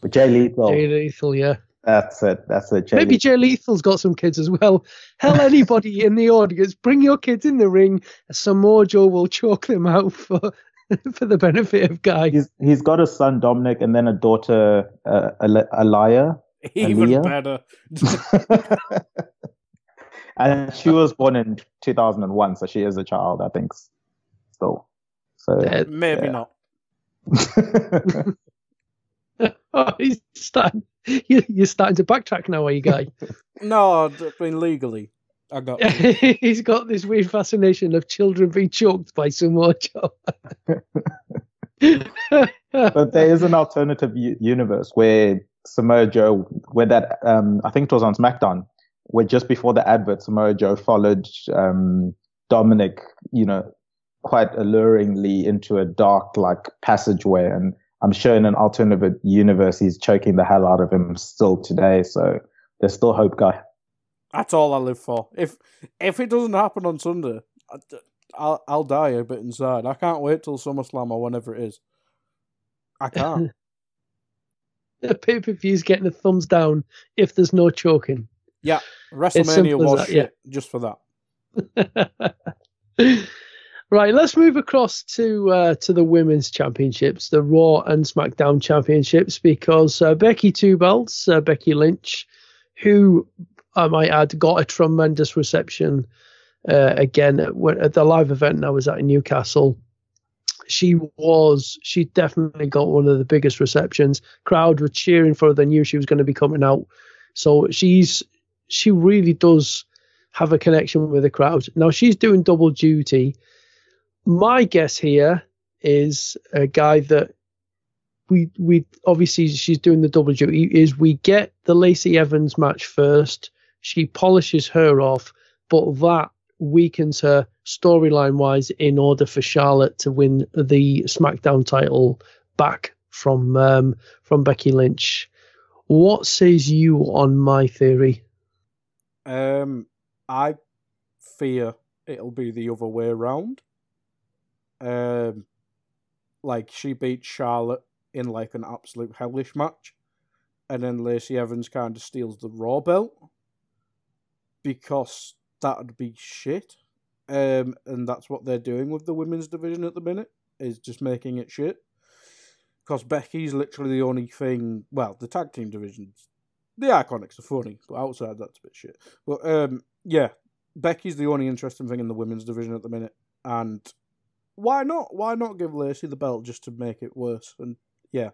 But Jay Lethal. Jay Lethal, yeah. That's it. That's it. Jay Maybe Jay Lethal's got some kids as well. Hell, anybody in the audience, bring your kids in the ring. Samoa Joe will choke them out for for the benefit of Guy. He's he's got a son Dominic and then a daughter uh, Al- Alaya. Even Aaliyah? better. and she was born in 2001, so she is a child, I think. Still, so Uh, Maybe Yeah. not. oh, he's starting. You, you're starting to backtrack now, are you, Guy? No, I mean legally. I got he's got this weird fascination of children being choked by Samoa Joe. but there is an alternative u- universe where Samoa Joe, where that um, I think it was on SmackDown, where just before the advert, Samoa Joe followed um, Dominic, you know, quite alluringly into a dark like passageway, and I'm sure in an alternative universe he's choking the hell out of him still today. So there's still hope, guy. That's all I live for. If if it doesn't happen on Sunday, I'll I'll die a bit inside. I can't wait till SummerSlam or whenever it is. I can't. the pay per view's getting a thumbs down if there's no choking. yeah, WrestleMania was that, shit just for that. right, let's move across to uh, to the women's championships, the Raw and SmackDown championships, because uh, Becky Two Belts, uh, Becky Lynch, who I might add got a tremendous reception uh, again at, at the live event I was at in Newcastle. She was, she definitely got one of the biggest receptions. Crowd were cheering for her. They knew she was going to be coming out. So she's, she really does have a connection with the crowd. Now she's doing double duty. My guess here is a guy that we we obviously she's doing the double duty is we get the Lacey Evans match first. She polishes her off, but that weakens her storyline wise in order for Charlotte to win the SmackDown title back from um, from Becky Lynch. What says you on my theory? Um, I fear it'll be the other way around. Um, like she beat Charlotte in like an absolute hellish match, and then Lacey Evans kind of steals the Raw belt because that'd be shit. Um, and that's what they're doing with the women's division at the minute is just making it shit. Because Becky's literally the only thing. Well, the tag team divisions, the Iconics are funny, but outside that's a bit shit. But um, yeah, Becky's the only interesting thing in the women's division at the minute, and why not? Why not give Lacey the belt just to make it worse? And yeah,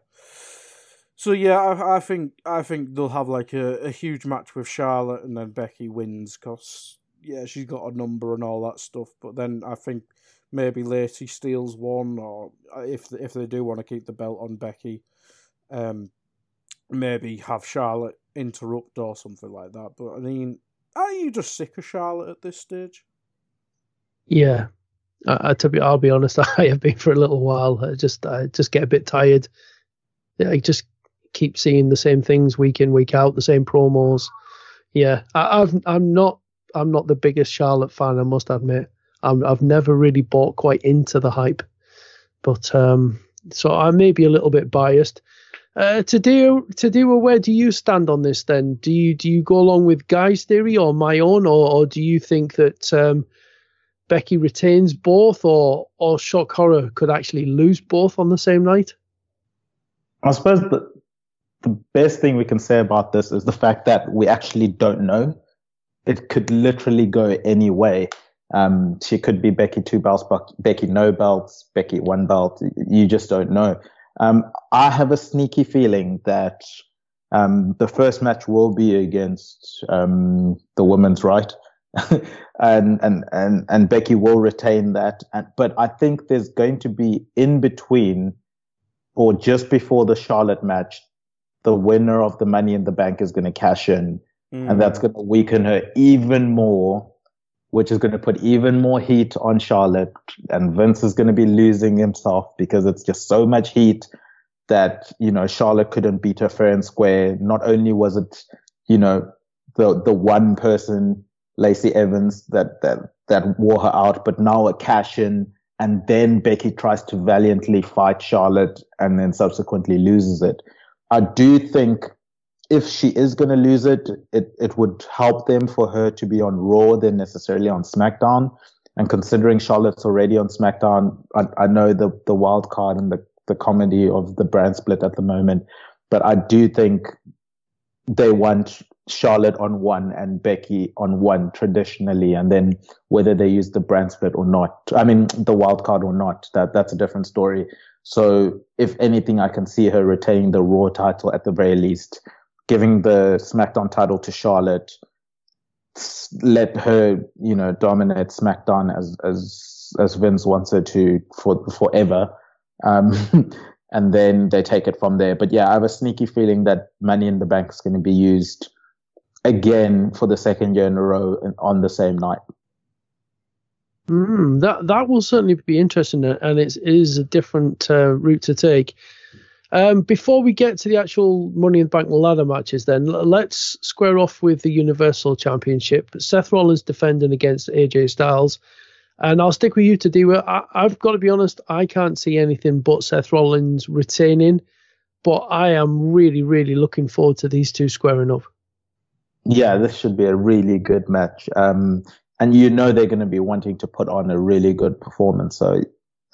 so yeah, I, I think I think they'll have like a, a huge match with Charlotte, and then Becky wins because yeah, she's got a number and all that stuff. But then I think maybe Lacey steals one, or uh, if if they do want to keep the belt on Becky, um, maybe have Charlotte interrupt or something like that. But I mean, are you just sick of Charlotte at this stage? Yeah, I, I, to be, I'll be honest, I have been for a little while. I just, I just get a bit tired. I just keep seeing the same things week in, week out, the same promos. Yeah, I, I've, I'm not, I'm not the biggest Charlotte fan. I must admit, I'm, I've never really bought quite into the hype, but um, so I may be a little bit biased. Uh, to do to do where do you stand on this then? Do you do you go along with Guy's theory or my own, or, or do you think that um, Becky retains both, or or shock horror could actually lose both on the same night? I suppose the, the best thing we can say about this is the fact that we actually don't know. It could literally go any way. Um, she could be Becky two belts, Becky no belts, Becky one belt. You just don't know. Um, I have a sneaky feeling that um, the first match will be against um, the women's right, and and and and Becky will retain that. And, but I think there's going to be in between or just before the Charlotte match, the winner of the Money in the Bank is going to cash in, mm. and that's going to weaken her even more, which is going to put even more heat on Charlotte. And Vince is going to be losing himself because it's just so much heat that you know Charlotte couldn't beat her fair and square. Not only was it, you know, the the one person, Lacey Evans, that that that wore her out, but now a cash in and then Becky tries to valiantly fight Charlotte and then subsequently loses it. I do think if she is going to lose it, it, it would help them for her to be on Raw than necessarily on SmackDown. And considering Charlotte's already on SmackDown, I, I know the the wild card and the the comedy of the brand split at the moment, but I do think they want Charlotte on one and Becky on one traditionally, and then whether they use the brand split or not, I mean the wild card or not, that that's a different story. So if anything, I can see her retaining the Raw title at the very least, giving the SmackDown title to Charlotte, let her, you know, dominate SmackDown as as as Vince wants her to for forever. Um, and then they take it from there. But yeah, I have a sneaky feeling that Money in the Bank is going to be used again for the second year in a row on the same night. Mm, that that will certainly be interesting, and it is a different uh, route to take. Um, before we get to the actual Money in the Bank ladder matches, then let's square off with the Universal Championship. Seth Rollins defending against AJ Styles, and I'll stick with you to do it. I've got to be honest, I can't see anything but Seth Rollins retaining, but I am really, really looking forward to these two squaring up. Yeah, this should be a really good match. Um, and you know they're going to be wanting to put on a really good performance. So,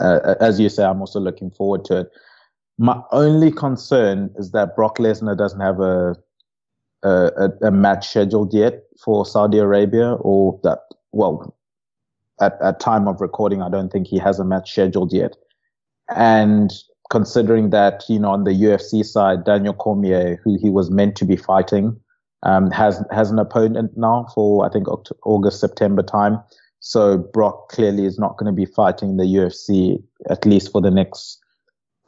uh, as you say, I'm also looking forward to it. My only concern is that Brock Lesnar doesn't have a, a a, match scheduled yet for Saudi Arabia, or that well, at at time of recording, I don't think he has a match scheduled yet. And considering that you know on the UFC side, Daniel Cormier, who he was meant to be fighting, um, has has an opponent now for I think August September time. So Brock clearly is not going to be fighting the UFC at least for the next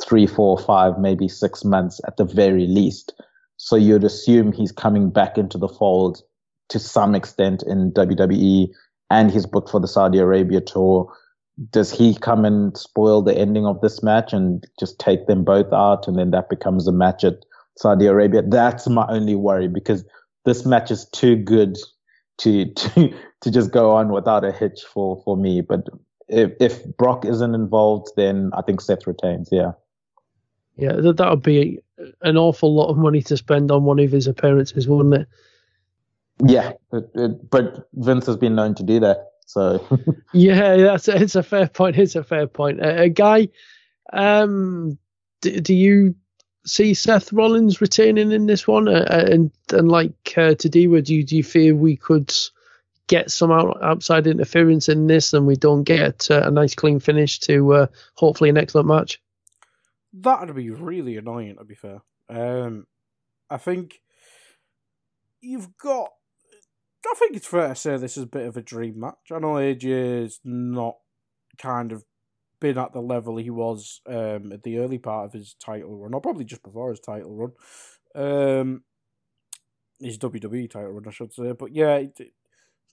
three, four, five, maybe six months at the very least. So you'd assume he's coming back into the fold to some extent in WWE and he's booked for the Saudi Arabia tour. Does he come and spoil the ending of this match and just take them both out and then that becomes a match at Saudi Arabia? That's my only worry because this match is too good to to to just go on without a hitch for for me. But if if Brock isn't involved, then I think Seth retains. Yeah. Yeah, that that would be an awful lot of money to spend on one of his appearances, wouldn't it? Yeah, it, it, but Vince has been known to do that. So yeah, that's it's a fair point. It's a fair point. A, guy, um, do, do you see Seth Rollins retaining in this one? Uh, uh and and like uh, Tadiwa, do you, do you fear we could get some out, outside interference in this and we don't get uh, a nice clean finish to uh, hopefully an excellent match? That'd be really annoying, to be fair. Um, I think you've got. I think it's fair to say this is a bit of a dream match. I know AJ is not kind of been at the level he was um, at the early part of his title run, or probably just before his title run. Um, his WWE title run, I should say. But yeah,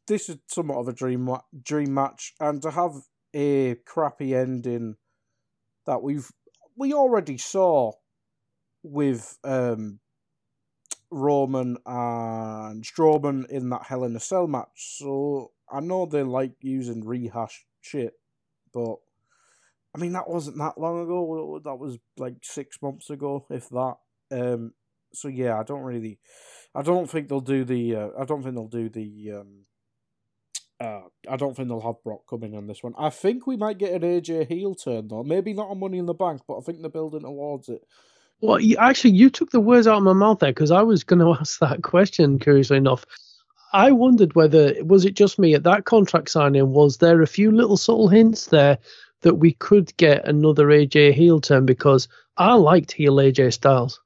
this is somewhat of a dream dream match, and to have a crappy ending that we've we already saw with um, Roman and Strowman in that Hell in a Cell match. So I know they like using rehash shit, but I mean, that wasn't that long ago. That was like six months ago, if that. Um, so yeah, I don't really, I don't think they'll do the. Uh, I don't think they'll do the. Um, uh, I don't think they'll have Brock coming on this one. I think we might get an AJ heel turn though. Maybe not on Money in the Bank, but I think they're building towards it. Well, you, actually, you took the words out of my mouth there because I was going to ask that question. Curiously enough, I wondered whether was it just me at that contract signing. Was there a few little subtle hints there that we could get another AJ heel turn because I liked heel AJ Styles.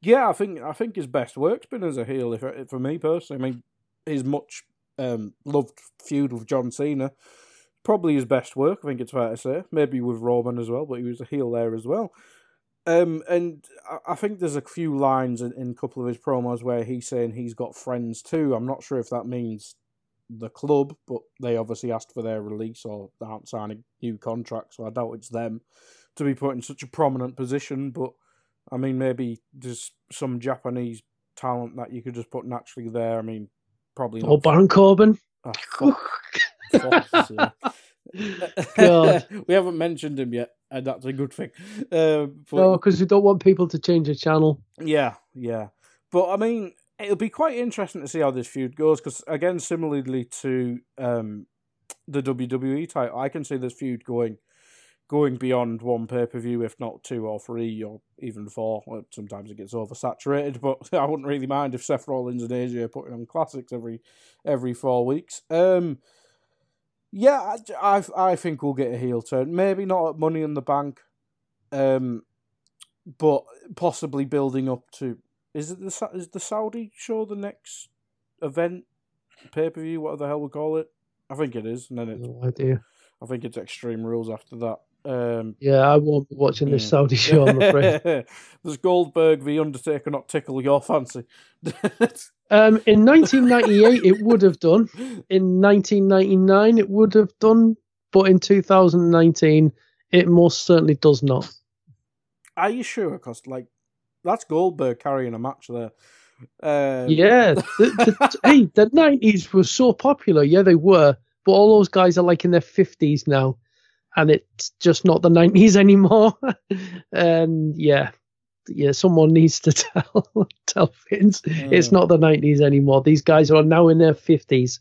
Yeah, I think I think his best work's been as a heel. If, if for me personally, I mean, his much um, loved feud with John Cena, probably his best work. I think it's fair to say. Maybe with Roman as well, but he was a heel there as well. Um, and I think there's a few lines in, in a couple of his promos where he's saying he's got friends too. I'm not sure if that means the club, but they obviously asked for their release or they aren't signing new contracts, so I doubt it's them to be put in such a prominent position. But I mean, maybe there's some Japanese talent that you could just put naturally there. I mean, probably. Or Baron Corbin. Oh, fuck. God. we haven't mentioned him yet, and that's a good thing. Uh, but... No, because we don't want people to change the channel. Yeah, yeah. But I mean, it'll be quite interesting to see how this feud goes because again, similarly to um, the WWE title. I can see this feud going going beyond one pay per view, if not two or three or even four. Sometimes it gets oversaturated, but I wouldn't really mind if Seth Rollins and AJ are putting on classics every every four weeks. Um, yeah, I, I, I think we'll get a heel turn. Maybe not at Money in the Bank, um, but possibly building up to. Is it the is the Saudi show the next event pay per view? What the hell we call it? I think it is, and then it's. No idea. I think it's Extreme Rules after that. Um, yeah, I won't be watching this hmm. Saudi show. I'm afraid. Does Goldberg the Undertaker not tickle your fancy? um, in 1998, it would have done. In 1999, it would have done, but in 2019, it most certainly does not. Are you sure? Because like, that's Goldberg carrying a match there. Um... Yeah, the, the, hey, the 90s were so popular. Yeah, they were, but all those guys are like in their 50s now and it's just not the 90s anymore. and yeah, yeah, someone needs to tell tell Vince mm. it's not the 90s anymore. These guys are now in their 50s.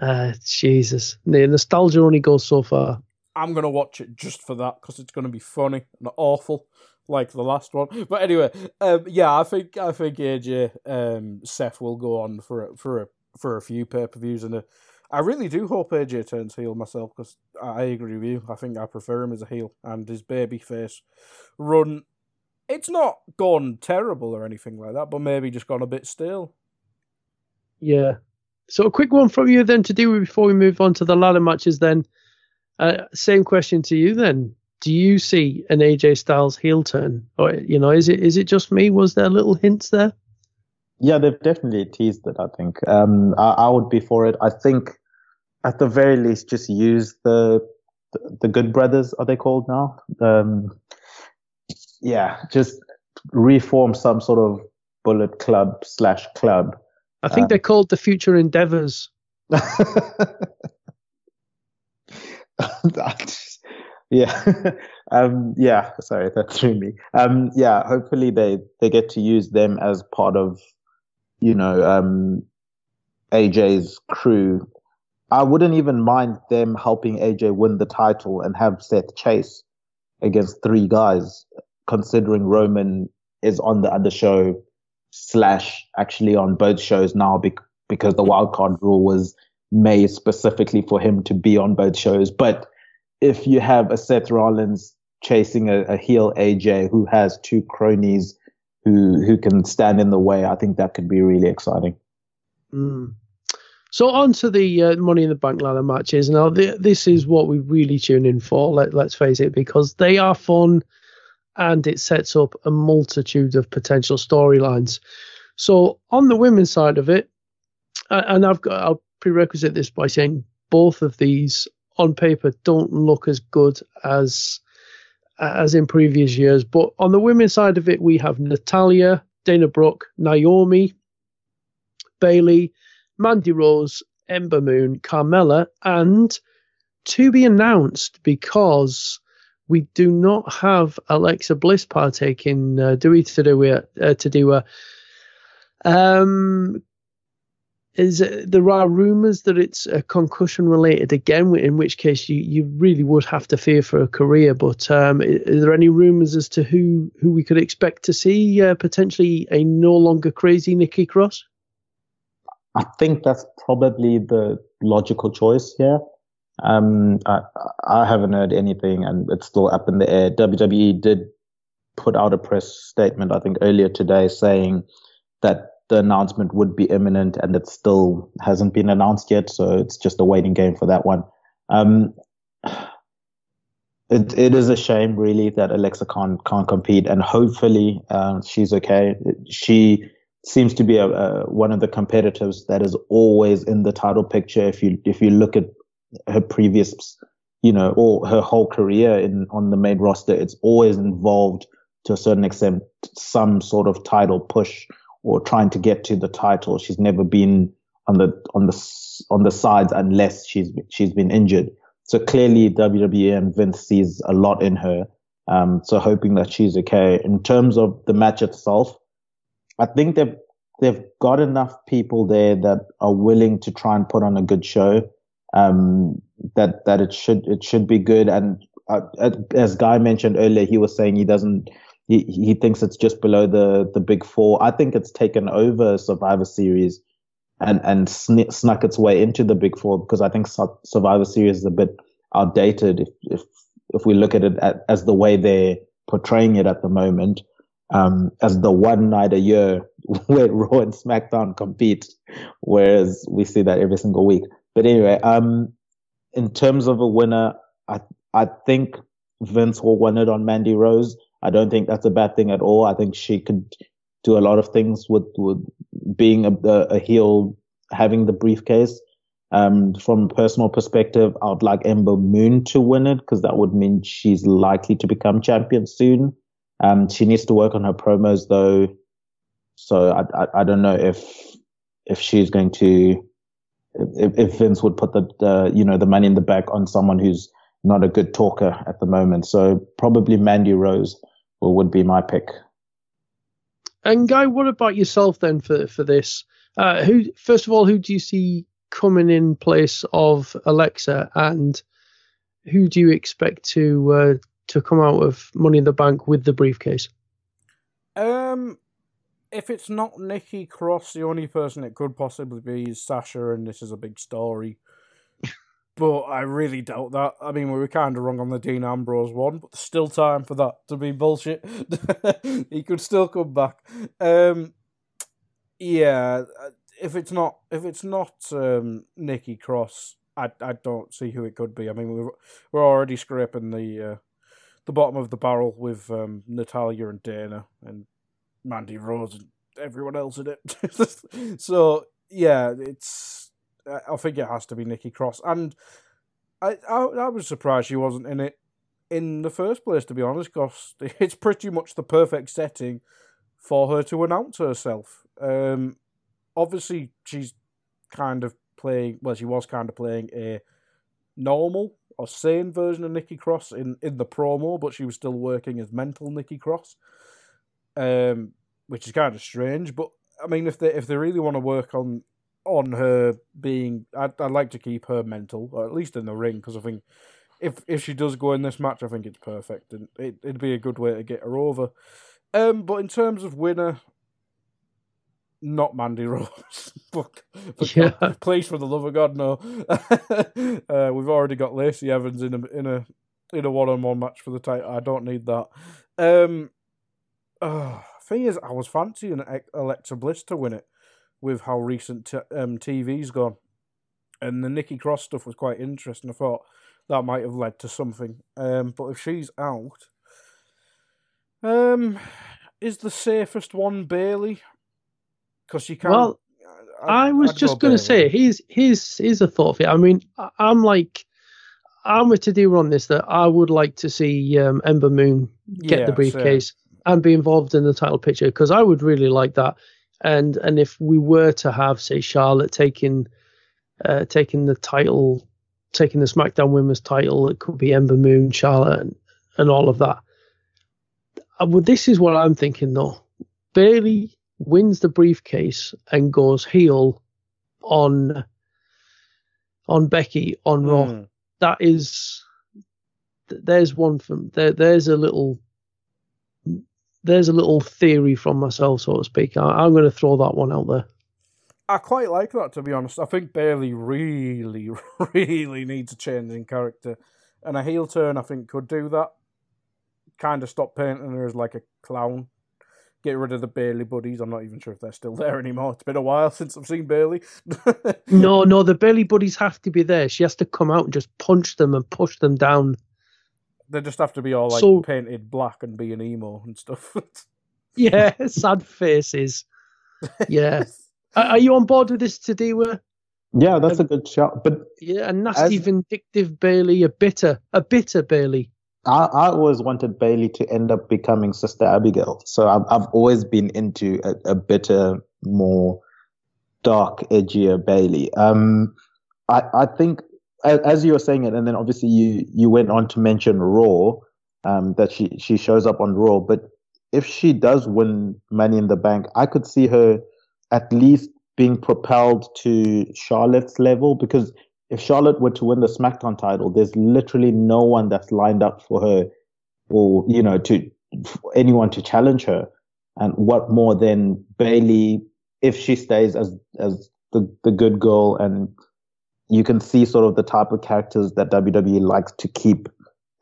Uh, Jesus, the nostalgia only goes so far. I'm gonna watch it just for that because it's gonna be funny and awful, like the last one. But anyway, um, yeah, I think I think AJ um, Seth will go on for a, for a for a few pay per views and a I really do hope AJ turns heel myself because I agree with you. I think I prefer him as a heel and his baby face run. It's not gone terrible or anything like that, but maybe just gone a bit stale. Yeah. So a quick one from you then to do before we move on to the ladder matches. Then, uh, same question to you then. Do you see an AJ Styles heel turn, or you know, is it is it just me? Was there little hints there? Yeah, they've definitely teased it. I think um, I, I would be for it. I think at the very least, just use the the, the Good Brothers. Are they called now? Um, yeah, just reform some sort of Bullet Club slash club. I think um, they're called the Future Endeavors. yeah, um, yeah. Sorry, that threw me. Um, yeah, hopefully they they get to use them as part of, you know, um, AJ's crew I wouldn't even mind them helping AJ win the title and have Seth chase against three guys, considering Roman is on the other show slash actually on both shows now because the wildcard rule was made specifically for him to be on both shows. But if you have a Seth Rollins chasing a, a heel AJ who has two cronies who who can stand in the way, I think that could be really exciting. Mm. So on to the uh, Money in the Bank ladder matches. Now the, this is what we really tune in for. Let, let's face it, because they are fun, and it sets up a multitude of potential storylines. So on the women's side of it, and I've got I'll prerequisite this by saying both of these on paper don't look as good as as in previous years. But on the women's side of it, we have Natalya, Dana Brooke, Naomi, Bayley, Mandy Rose, Ember Moon, Carmella, and to be announced because we do not have Alexa Bliss partaking. Uh, do we to do uh, to do a um is it, there are rumours that it's a concussion related again, in which case you, you really would have to fear for a career. But um, are there any rumours as to who who we could expect to see uh, potentially a no longer crazy Nikki Cross? I think that's probably the logical choice here. Um, I, I haven't heard anything, and it's still up in the air. WWE did put out a press statement, I think, earlier today, saying that the announcement would be imminent, and it still hasn't been announced yet. So it's just a waiting game for that one. Um, it it is a shame, really, that Alexa can't can't compete, and hopefully uh, she's okay. She seems to be a, a, one of the competitors that is always in the title picture. If you if you look at her previous, you know, or her whole career in on the main roster, it's always involved to a certain extent some sort of title push or trying to get to the title. She's never been on the on the on the sides unless she's she's been injured. So clearly WWE and Vince sees a lot in her. Um, so hoping that she's okay. In terms of the match itself, I think they've they've got enough people there that are willing to try and put on a good show. um, that that it should it should be good. And uh, as Guy mentioned earlier, he was saying he doesn't. He, he thinks it's just below the the big four. I think it's taken over Survivor Series and and sn- snuck its way into the big four because I think Survivor Series is a bit outdated if if if we look at it at, as the way they're portraying it at the moment um, as the one night a year where Raw and SmackDown compete, whereas we see that every single week. But anyway, um, in terms of a winner, I I think Vince will win it on Mandy Rose. I don't think that's a bad thing at all. I think she could do a lot of things with with being a, a heel, having the briefcase. Um, from personal perspective, I would like Ember Moon to win it because that would mean she's likely to become champion soon. Um, she needs to work on her promos though, so I, I, I don't know if if she's going to if, if Vince would put the, the you know the money in the bank on someone who's not a good talker at the moment. So probably Mandy Rose would be my pick. And Guy, what about yourself then for for this? Uh, who first of all, who do you see coming in place of Alexa, and who do you expect to uh, to come out of Money in the Bank with the briefcase? Um, if it's not Nikki Cross, the only person it could possibly be is Sasha, and this is a big story. But I really doubt that. I mean, we were kind of wrong on the Dean Ambrose one, but there's still time for that to be bullshit. he could still come back. Um, yeah, if it's not if it's not um, Nikki Cross, I I don't see who it could be. I mean, we're we're already scraping the uh, the bottom of the barrel with um, Natalya and Dana and Mandy Rose and everyone else in it. so yeah, it's. I think it has to be Nikki Cross, and I, I I was surprised she wasn't in it in the first place. To be honest, because it's pretty much the perfect setting for her to announce herself. Um, obviously, she's kind of playing. Well, she was kind of playing a normal or sane version of Nikki Cross in, in the promo, but she was still working as mental Nikki Cross, um, which is kind of strange. But I mean, if they if they really want to work on on her being, I'd, I'd like to keep her mental, or at least in the ring, because I think if if she does go in this match, I think it's perfect, and it, it'd be a good way to get her over. Um, but in terms of winner, not Mandy Rose. but, yeah. God, please, for the love of God, no. uh, we've already got Lacey Evans in a in a in a one on one match for the title. I don't need that. Um, uh, thing is, I was fancying Alexa Bliss to win it with how recent t- um, TV's gone, and the Nikki Cross stuff was quite interesting. I thought that might have led to something. Um, but if she's out, um, is the safest one Bayley? because you can't. Well, I, I was I'd just go going to say, here's here's here's a thought for you. I mean, I'm like, I'm with do on this that I would like to see um, Ember Moon get yeah, the briefcase same. and be involved in the title picture because I would really like that. And and if we were to have, say, Charlotte taking uh, taking the title, taking the SmackDown Women's title, it could be Ember Moon, Charlotte, and, and all of that. Uh, well, this is what I'm thinking though. Bayley wins the briefcase and goes heel on on Becky on Raw. Mm. That is there's one from there. There's a little there's a little theory from myself, so to speak. I, am going to throw that one out there. I quite like that, to be honest. I think Bayley really, really needs a change in character, and a heel turn, I think, could do that. Kind of stop painting her as like a clown get rid of the Bayley buddies. I'm not even sure if they're still there anymore. It's been a while since I've seen Bayley. no, no, the Bayley buddies have to be there. She has to come out and just punch them and push them down. They just have to be all like so, painted black and be an emo and stuff. yeah, sad faces. Yeah. Are you on board with this Tadiwa? Yeah, that's a good shot. But yeah, a nasty, as... vindictive Bayley, a bitter, a bitter Bayley. I, I always wanted Bayley to end up becoming Sister Abigail. So I've, I've always been into a, a bitter, more dark, edgier Bayley. Um, I, I think, as you were saying it, and then obviously you, you went on to mention Raw, um, that she, she shows up on Raw. But if she does win Money in the Bank, I could see her at least being propelled to Charlotte's level because if Charlotte were to win the SmackDown title, there's literally no one that's lined up for her, or you know, to anyone to challenge her. And what more than Bayley if she stays as as the the good girl and you can see sort of the type of characters that WWE likes to keep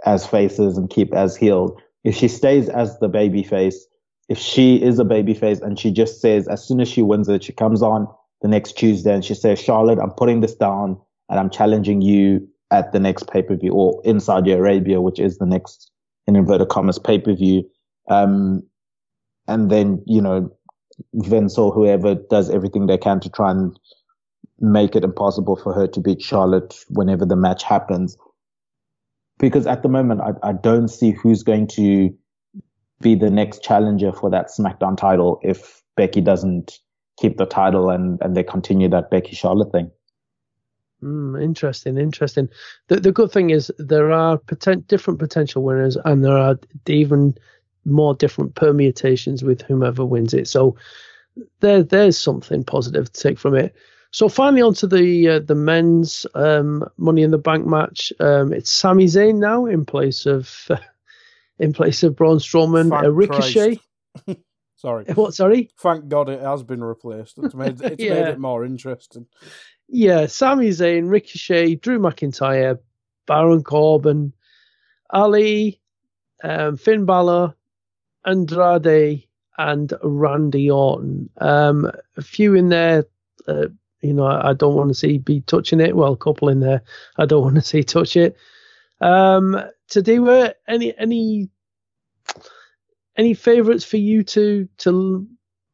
as faces and keep as heels. If she stays as the baby face, if she is a baby face and she just says as soon as she wins it, she comes on the next Tuesday and she says, Charlotte, I'm putting this down and I'm challenging you at the next pay per view or in Saudi Arabia, which is the next in inverted commas pay per view. Um, and then, you know, Vince or whoever does everything they can to try and make it impossible for her to beat Charlotte whenever the match happens. Because at the moment, I, I don't see who's going to be the next challenger for that SmackDown title if Becky doesn't keep the title and, and they continue that Becky Charlotte thing. Mm, interesting, interesting. The the good thing is there are poten- different potential winners, and there are even more different permutations with whomever wins it. So there there's something positive to take from it. So finally onto the uh, the men's um, Money in the Bank match. Um, it's Sami Zayn now in place of uh, in place of Braun Strowman. Thank Uh, Ricochet. Sorry. What? Sorry. Thank God it has been replaced. It's made it's made it more interesting. Yeah, Sami Zayn, Ricochet, Drew McIntyre, Baron Corbin, Ali, um, Finn Balor, Andrade, and Randy Orton. Um, a few in there, uh, you know, I don't want to see be touching it. Well, a couple in there, I don't want to see touch it. Um, to do it, any any any favourites for you to to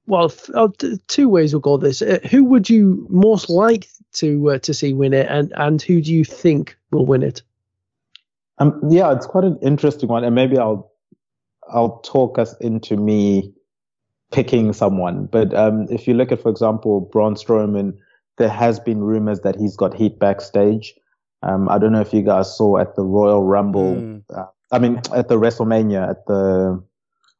well, t- two ways we'll go this. Uh, who would you most like to uh, to see win it, and and who do you think will win it? Um, yeah, it's quite an interesting one, and maybe I'll I'll talk us into me picking someone. But um, if you look at, for example, Braun Strowman, there has been rumors that he's got heat backstage. Um, I don't know if you guys saw at the Royal Rumble. Mm. Uh, I mean, at the WrestleMania, at the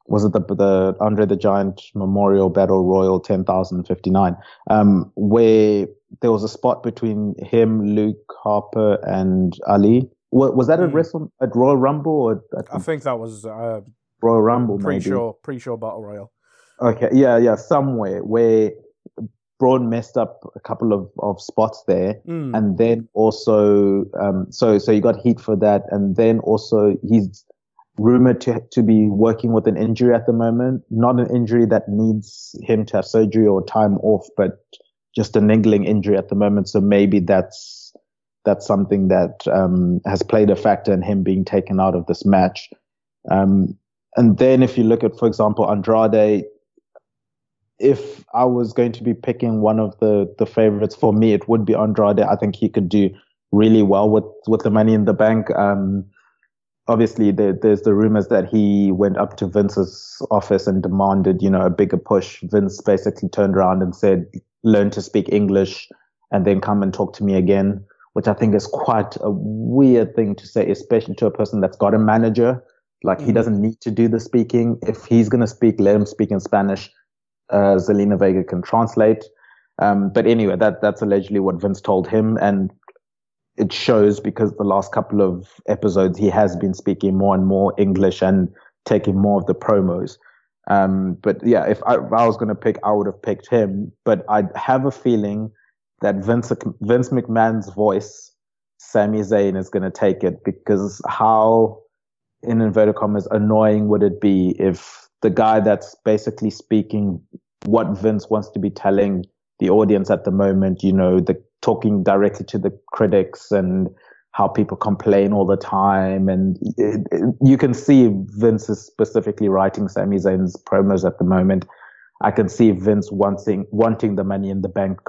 was it the the Andre the Giant Memorial Battle Royal 10,059, um, where there was a spot between him, Luke Harper, and Ali. Was, was that at Mm. Wrestle at Royal Rumble or at I think that was uh, Royal Rumble? maybe? sure, pretty pre-show battle royal. Okay, yeah, yeah, somewhere where Braun messed up a couple of, of spots there, Mm. and then also, um, so so you got heat for that, and then also he's rumored to to be working with an injury at the moment, not an injury that needs him to have surgery or time off, but just a niggling injury at the moment. So maybe that's that's something that um, has played a factor in him being taken out of this match. Um, and then if you look at, for example, Andrade, if I was going to be picking one of the the favorites for me, it would be Andrade. I think he could do really well with with the Money in the Bank. Um, obviously, there, there's the rumors that he went up to Vince's office and demanded, you know, a bigger push. Vince basically turned around and said, "Learn to speak English, and then come and talk to me again." Which I think is quite a weird thing to say, especially to a person that's got a manager. Like he Mhm. doesn't need to do the speaking. If he's gonna speak, let him speak in Spanish uh, Zelina Vega can translate. Um, but anyway, that that's allegedly what Vince told him, and it shows because the last couple of episodes he has been speaking more and more English and taking more of the promos. Um, but yeah, if I, if I was going to pick, I would have picked him. But I have a feeling that Vince Vince McMahon's voice, Sami Zayn, is going to take it because how, in inverted commas, annoying would it be if the guy that's basically speaking what Vince wants to be telling the audience at the moment, you know, the talking directly to the critics and how people complain all the time. And it, it- you can see Vince is specifically writing Sami Zayn's promos at the moment. I can see Vince wanting, wanting the money in the bank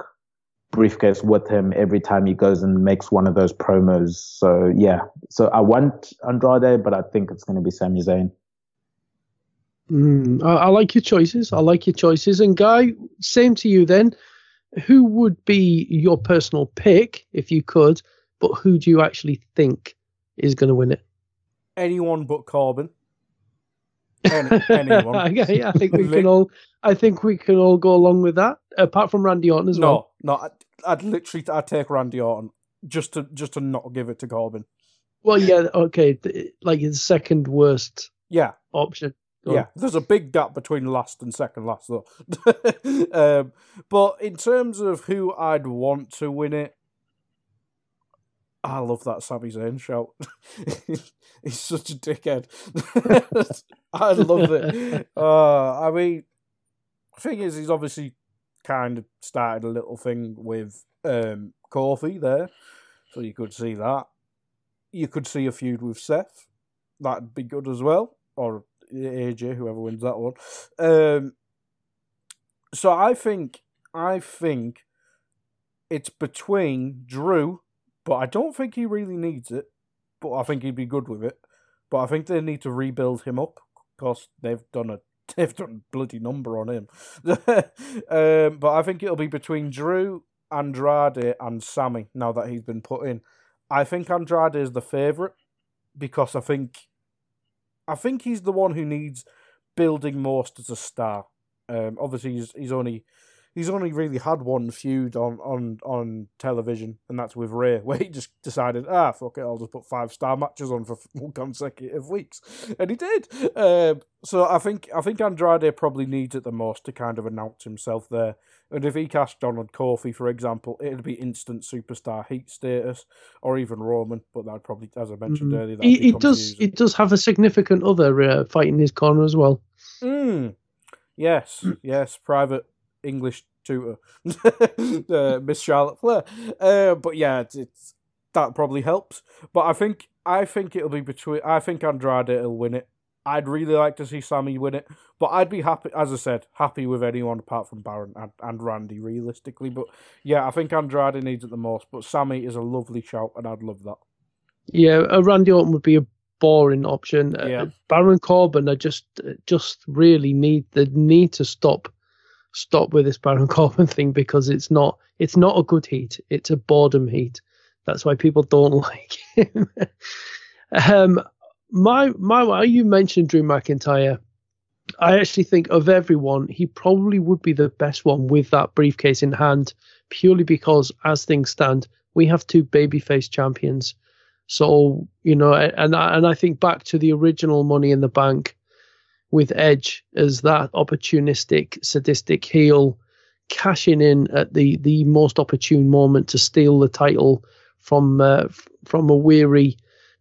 briefcase with him every time he goes and makes one of those promos. So yeah, so I want Andrade, but I think it's going to be Sami Zayn. Mm, I, I like your choices. I like your choices. And Guy, same to you then. Who would be your personal pick if you could? But who do you actually think is going to win it? Anyone but Corbin. Any, anyone. yeah, I think we can all. I think we can all go along with that. Apart from Randy Orton as no, well. no. I'd, I'd literally I'd take Randy Orton just to just to not give it to Corbin. Well, yeah, okay, like the second worst Yeah, option. Yeah. There's a big gap between last and second last, though. um, but in terms of who I'd want to win it, I love that Sami Zayn shout. He's such a dickhead. I love it. Uh, I mean, thing is, he's obviously kind of started a little thing with um, Kofi there, so you could see that. You could see a feud with Seth. That'd be good as well, or AJ, whoever wins that one. Um, so I think, I think it's between Drew, but I don't think he really needs it. But I think he'd be good with it. But I think they need to rebuild him up because they've done a they've done a bloody number on him. um, but I think it'll be between Drew, Andrade, and Sami now that he's been put in. I think Andrade is the favourite because I think I think he's the one who needs building most as a star. Um, obviously, he's he's only he's only really had one feud on, on, on television, and that's with Rey, where he just decided, ah, fuck it, I'll just put five star matches on for consecutive weeks, and he did. Um, so I think I think Andrade probably needs it the most to kind of announce himself there. And if he cast John on Kofi, for example, it'd be instant superstar heat status, or even Roman. But that'd probably, as I mentioned Mhm. earlier, that'd He, be does. He does have a significant other uh, fighting his corner as well. Mm. Yes, yes, private English tutor, uh, Miss Charlotte Flair. Uh, but yeah, it's, it's that probably helps. But I think I think it'll be between. I think Andrade will win it. I'd really like to see Sami win it, but I'd be happy, as I said, happy with anyone apart from Baron and, and Randy, realistically. But yeah, I think Andrade needs it the most. But Sami is a lovely shout, and I'd love that. Yeah, a Randy Orton would be a boring option. Uh, Yeah. Baron Corbin, I just uh, just really need the need to stop stop with this Baron Corbin thing because it's not it's not a good heat. It's a boredom heat. That's why people don't like him. um, my my you mentioned Drew McIntyre. I actually think of everyone, he probably would be the best one with that briefcase in hand, purely because as things stand, we have two babyface champions. So you know, and and I think back to the original Money in the Bank with Edge as that opportunistic, sadistic heel, cashing in at the the most opportune moment to steal the title from uh, from a weary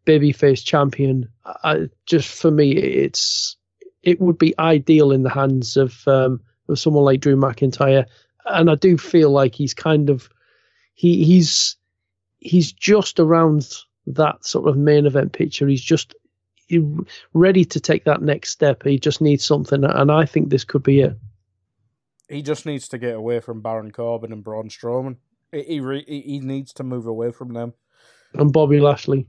babyface champion. I, just for me, it's it would be ideal in the hands of um, of someone like Drew McIntyre, and I do feel like he's kind of he he's he's just around that sort of main event picture. He's just ready to take that next step. He just needs something, and I think this could be it. He just needs to get away from Baron Corbin and Braun Strowman. He he, re- he needs to move away from them. And Bobby Lashley.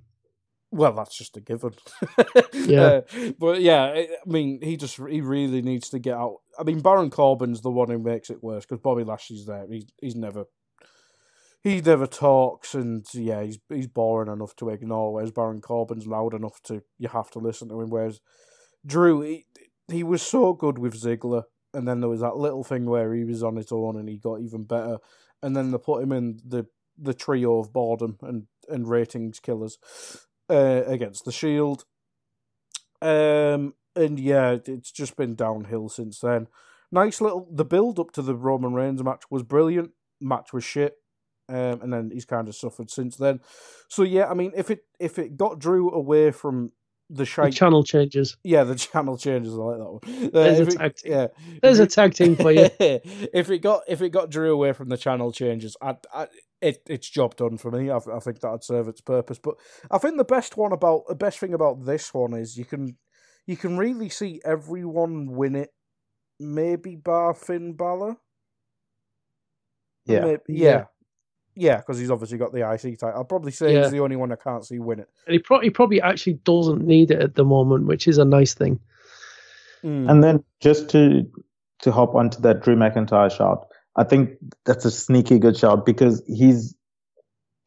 Well, that's just a given. Yeah. Uh, but yeah, I I mean, he just he really needs to get out. I mean, Baron Corbin's the one who makes it worse because Bobby Lashley's there. He's he's never he never talks, and yeah, he's he's boring enough to ignore. Whereas Baron Corbin's loud enough to you have to listen to him. Whereas Drew, he, he was so good with Ziggler, and then there was that little thing where he was on his own and he got even better, and then they put him in the the trio of boredom and and ratings killers uh, against the Shield. Um, and yeah, it's just been downhill since then. Nice little the build up to the Roman Reigns match was brilliant. Match was shit. Um, and then he's kind of suffered since then. So yeah, I mean, if it if it got Drew away from the The channel changes. yeah, the channel changes. I like that one. Uh, There's a if it- tag team. yeah, There's a tag team for you. if it got if it got Drew away from the channel changes, I, I it it's job done for me. I, I think that'd serve its purpose. But I think the best one about the best thing about this one is you can you can really see everyone win it. Maybe bar Finn Balor. Yeah. Maybe- yeah. Yeah, because he's obviously got the IC title. I'll probably say Yeah. he's the only one I can't see win it. And he, pro- he probably actually doesn't need it at the moment, which is a nice thing. Mm. And then just to to hop onto that Drew McIntyre shout, I think that's a sneaky good shout because he's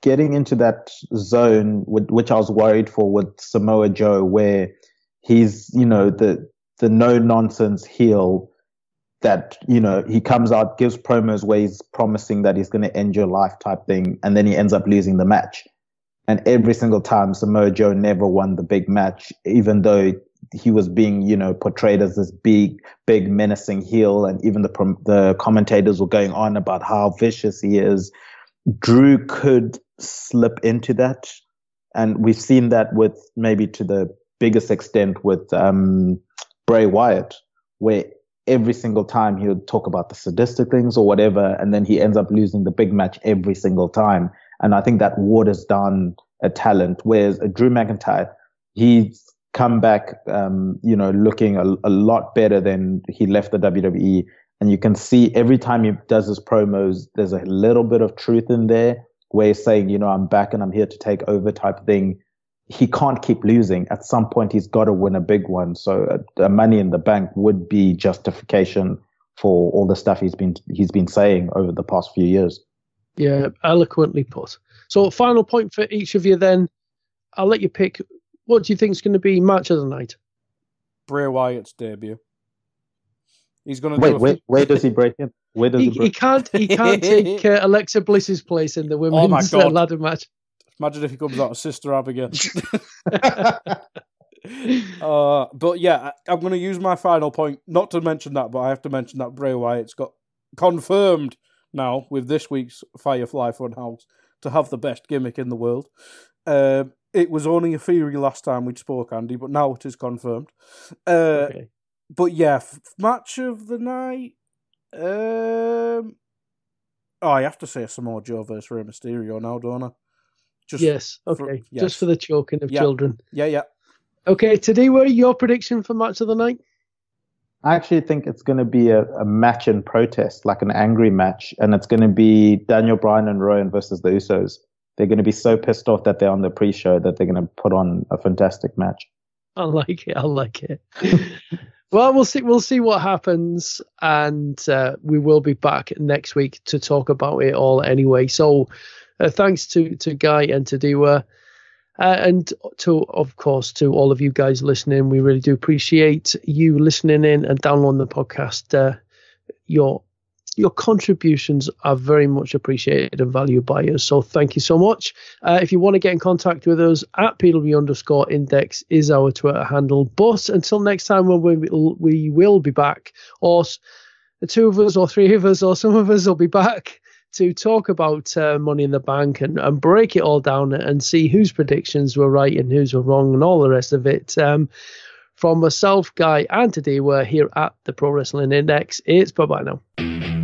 getting into that zone with, which I was worried for with Samoa Joe, where he's you know the the no nonsense heel that you know he comes out, gives promos where he's promising that he's going to end your life type thing, and then he ends up losing the match. And every single time, Samoa Joe never won the big match, even though he was being, you know, portrayed as this big, big menacing heel, and even the the commentators were going on about how vicious he is. Drew could slip into that, and we've seen that with maybe to the biggest extent with um, Bray Wyatt, where every single time he would talk about the sadistic things or whatever, and then he ends up losing the big match every single time. And I think that waters down a talent. Whereas a Drew McIntyre, he's come back, um, you know, looking a, a lot better than he left the WWE. And you can see every time he does his promos, there's a little bit of truth in there where he's saying, you know, I'm back and I'm here to take over type thing. He can't keep losing. At some point, he's got to win a big one. So uh, money in the bank would be justification for all the stuff he's been he's been saying over the past few years. Yeah, eloquently put. So, final point for each of you then. I'll let you pick. What do you think is going to be match of the night? Bray Wyatt's debut. He's going to wait. Where, where does he break in? Where does he, he, break? he can't. He can't take uh, Alexa Bliss's place in the women's oh ladder match. Imagine if he comes out of Sister Abigail. uh, but yeah, I, am going to use my final point. Not to mention that, but I have to mention that Bray Wyatt's got confirmed now with this week's Firefly Funhouse to have the best gimmick in the world. Uh, it was only a theory last time we spoke, Andy, but now it is confirmed. Uh, okay. But yeah, f- match of the night. Um, oh, I have to say Samoa Joe versus Rey Mysterio now, don't I? Just yes, okay. For, yes. Just for the choking of yeah. children. Yeah, yeah. Okay, Tadiwa, what are your prediction for match of the night? I actually think it's going to be a, a, match in protest, like an angry match, and it's going to be Daniel Bryan and Rowan versus the Usos. They're going to be so pissed off that they're on the pre-show that they're going to put on a fantastic match. I like it. I like it. well, we'll see. We'll see what happens, and uh, we will be back next week to talk about it all anyway. So, uh, thanks to to Guy and to Dewa. Uh, and to, of course, to all of you guys listening, we really do appreciate you listening in and downloading the podcast. Uh, your your contributions are very much appreciated and valued by us. So thank you so much. Uh, if you want to get in contact with us, at PW underscore index is our Twitter handle. But until next time, when we, we will be back, or the two of us, or three of us, or some of us will be back to talk about uh, Money in the Bank and, and break it all down and see whose predictions were right and whose were wrong and all the rest of it. Um, from myself, Guy, and Tadiwa we're here at the Pro Wrestling Index. It's bye bye now.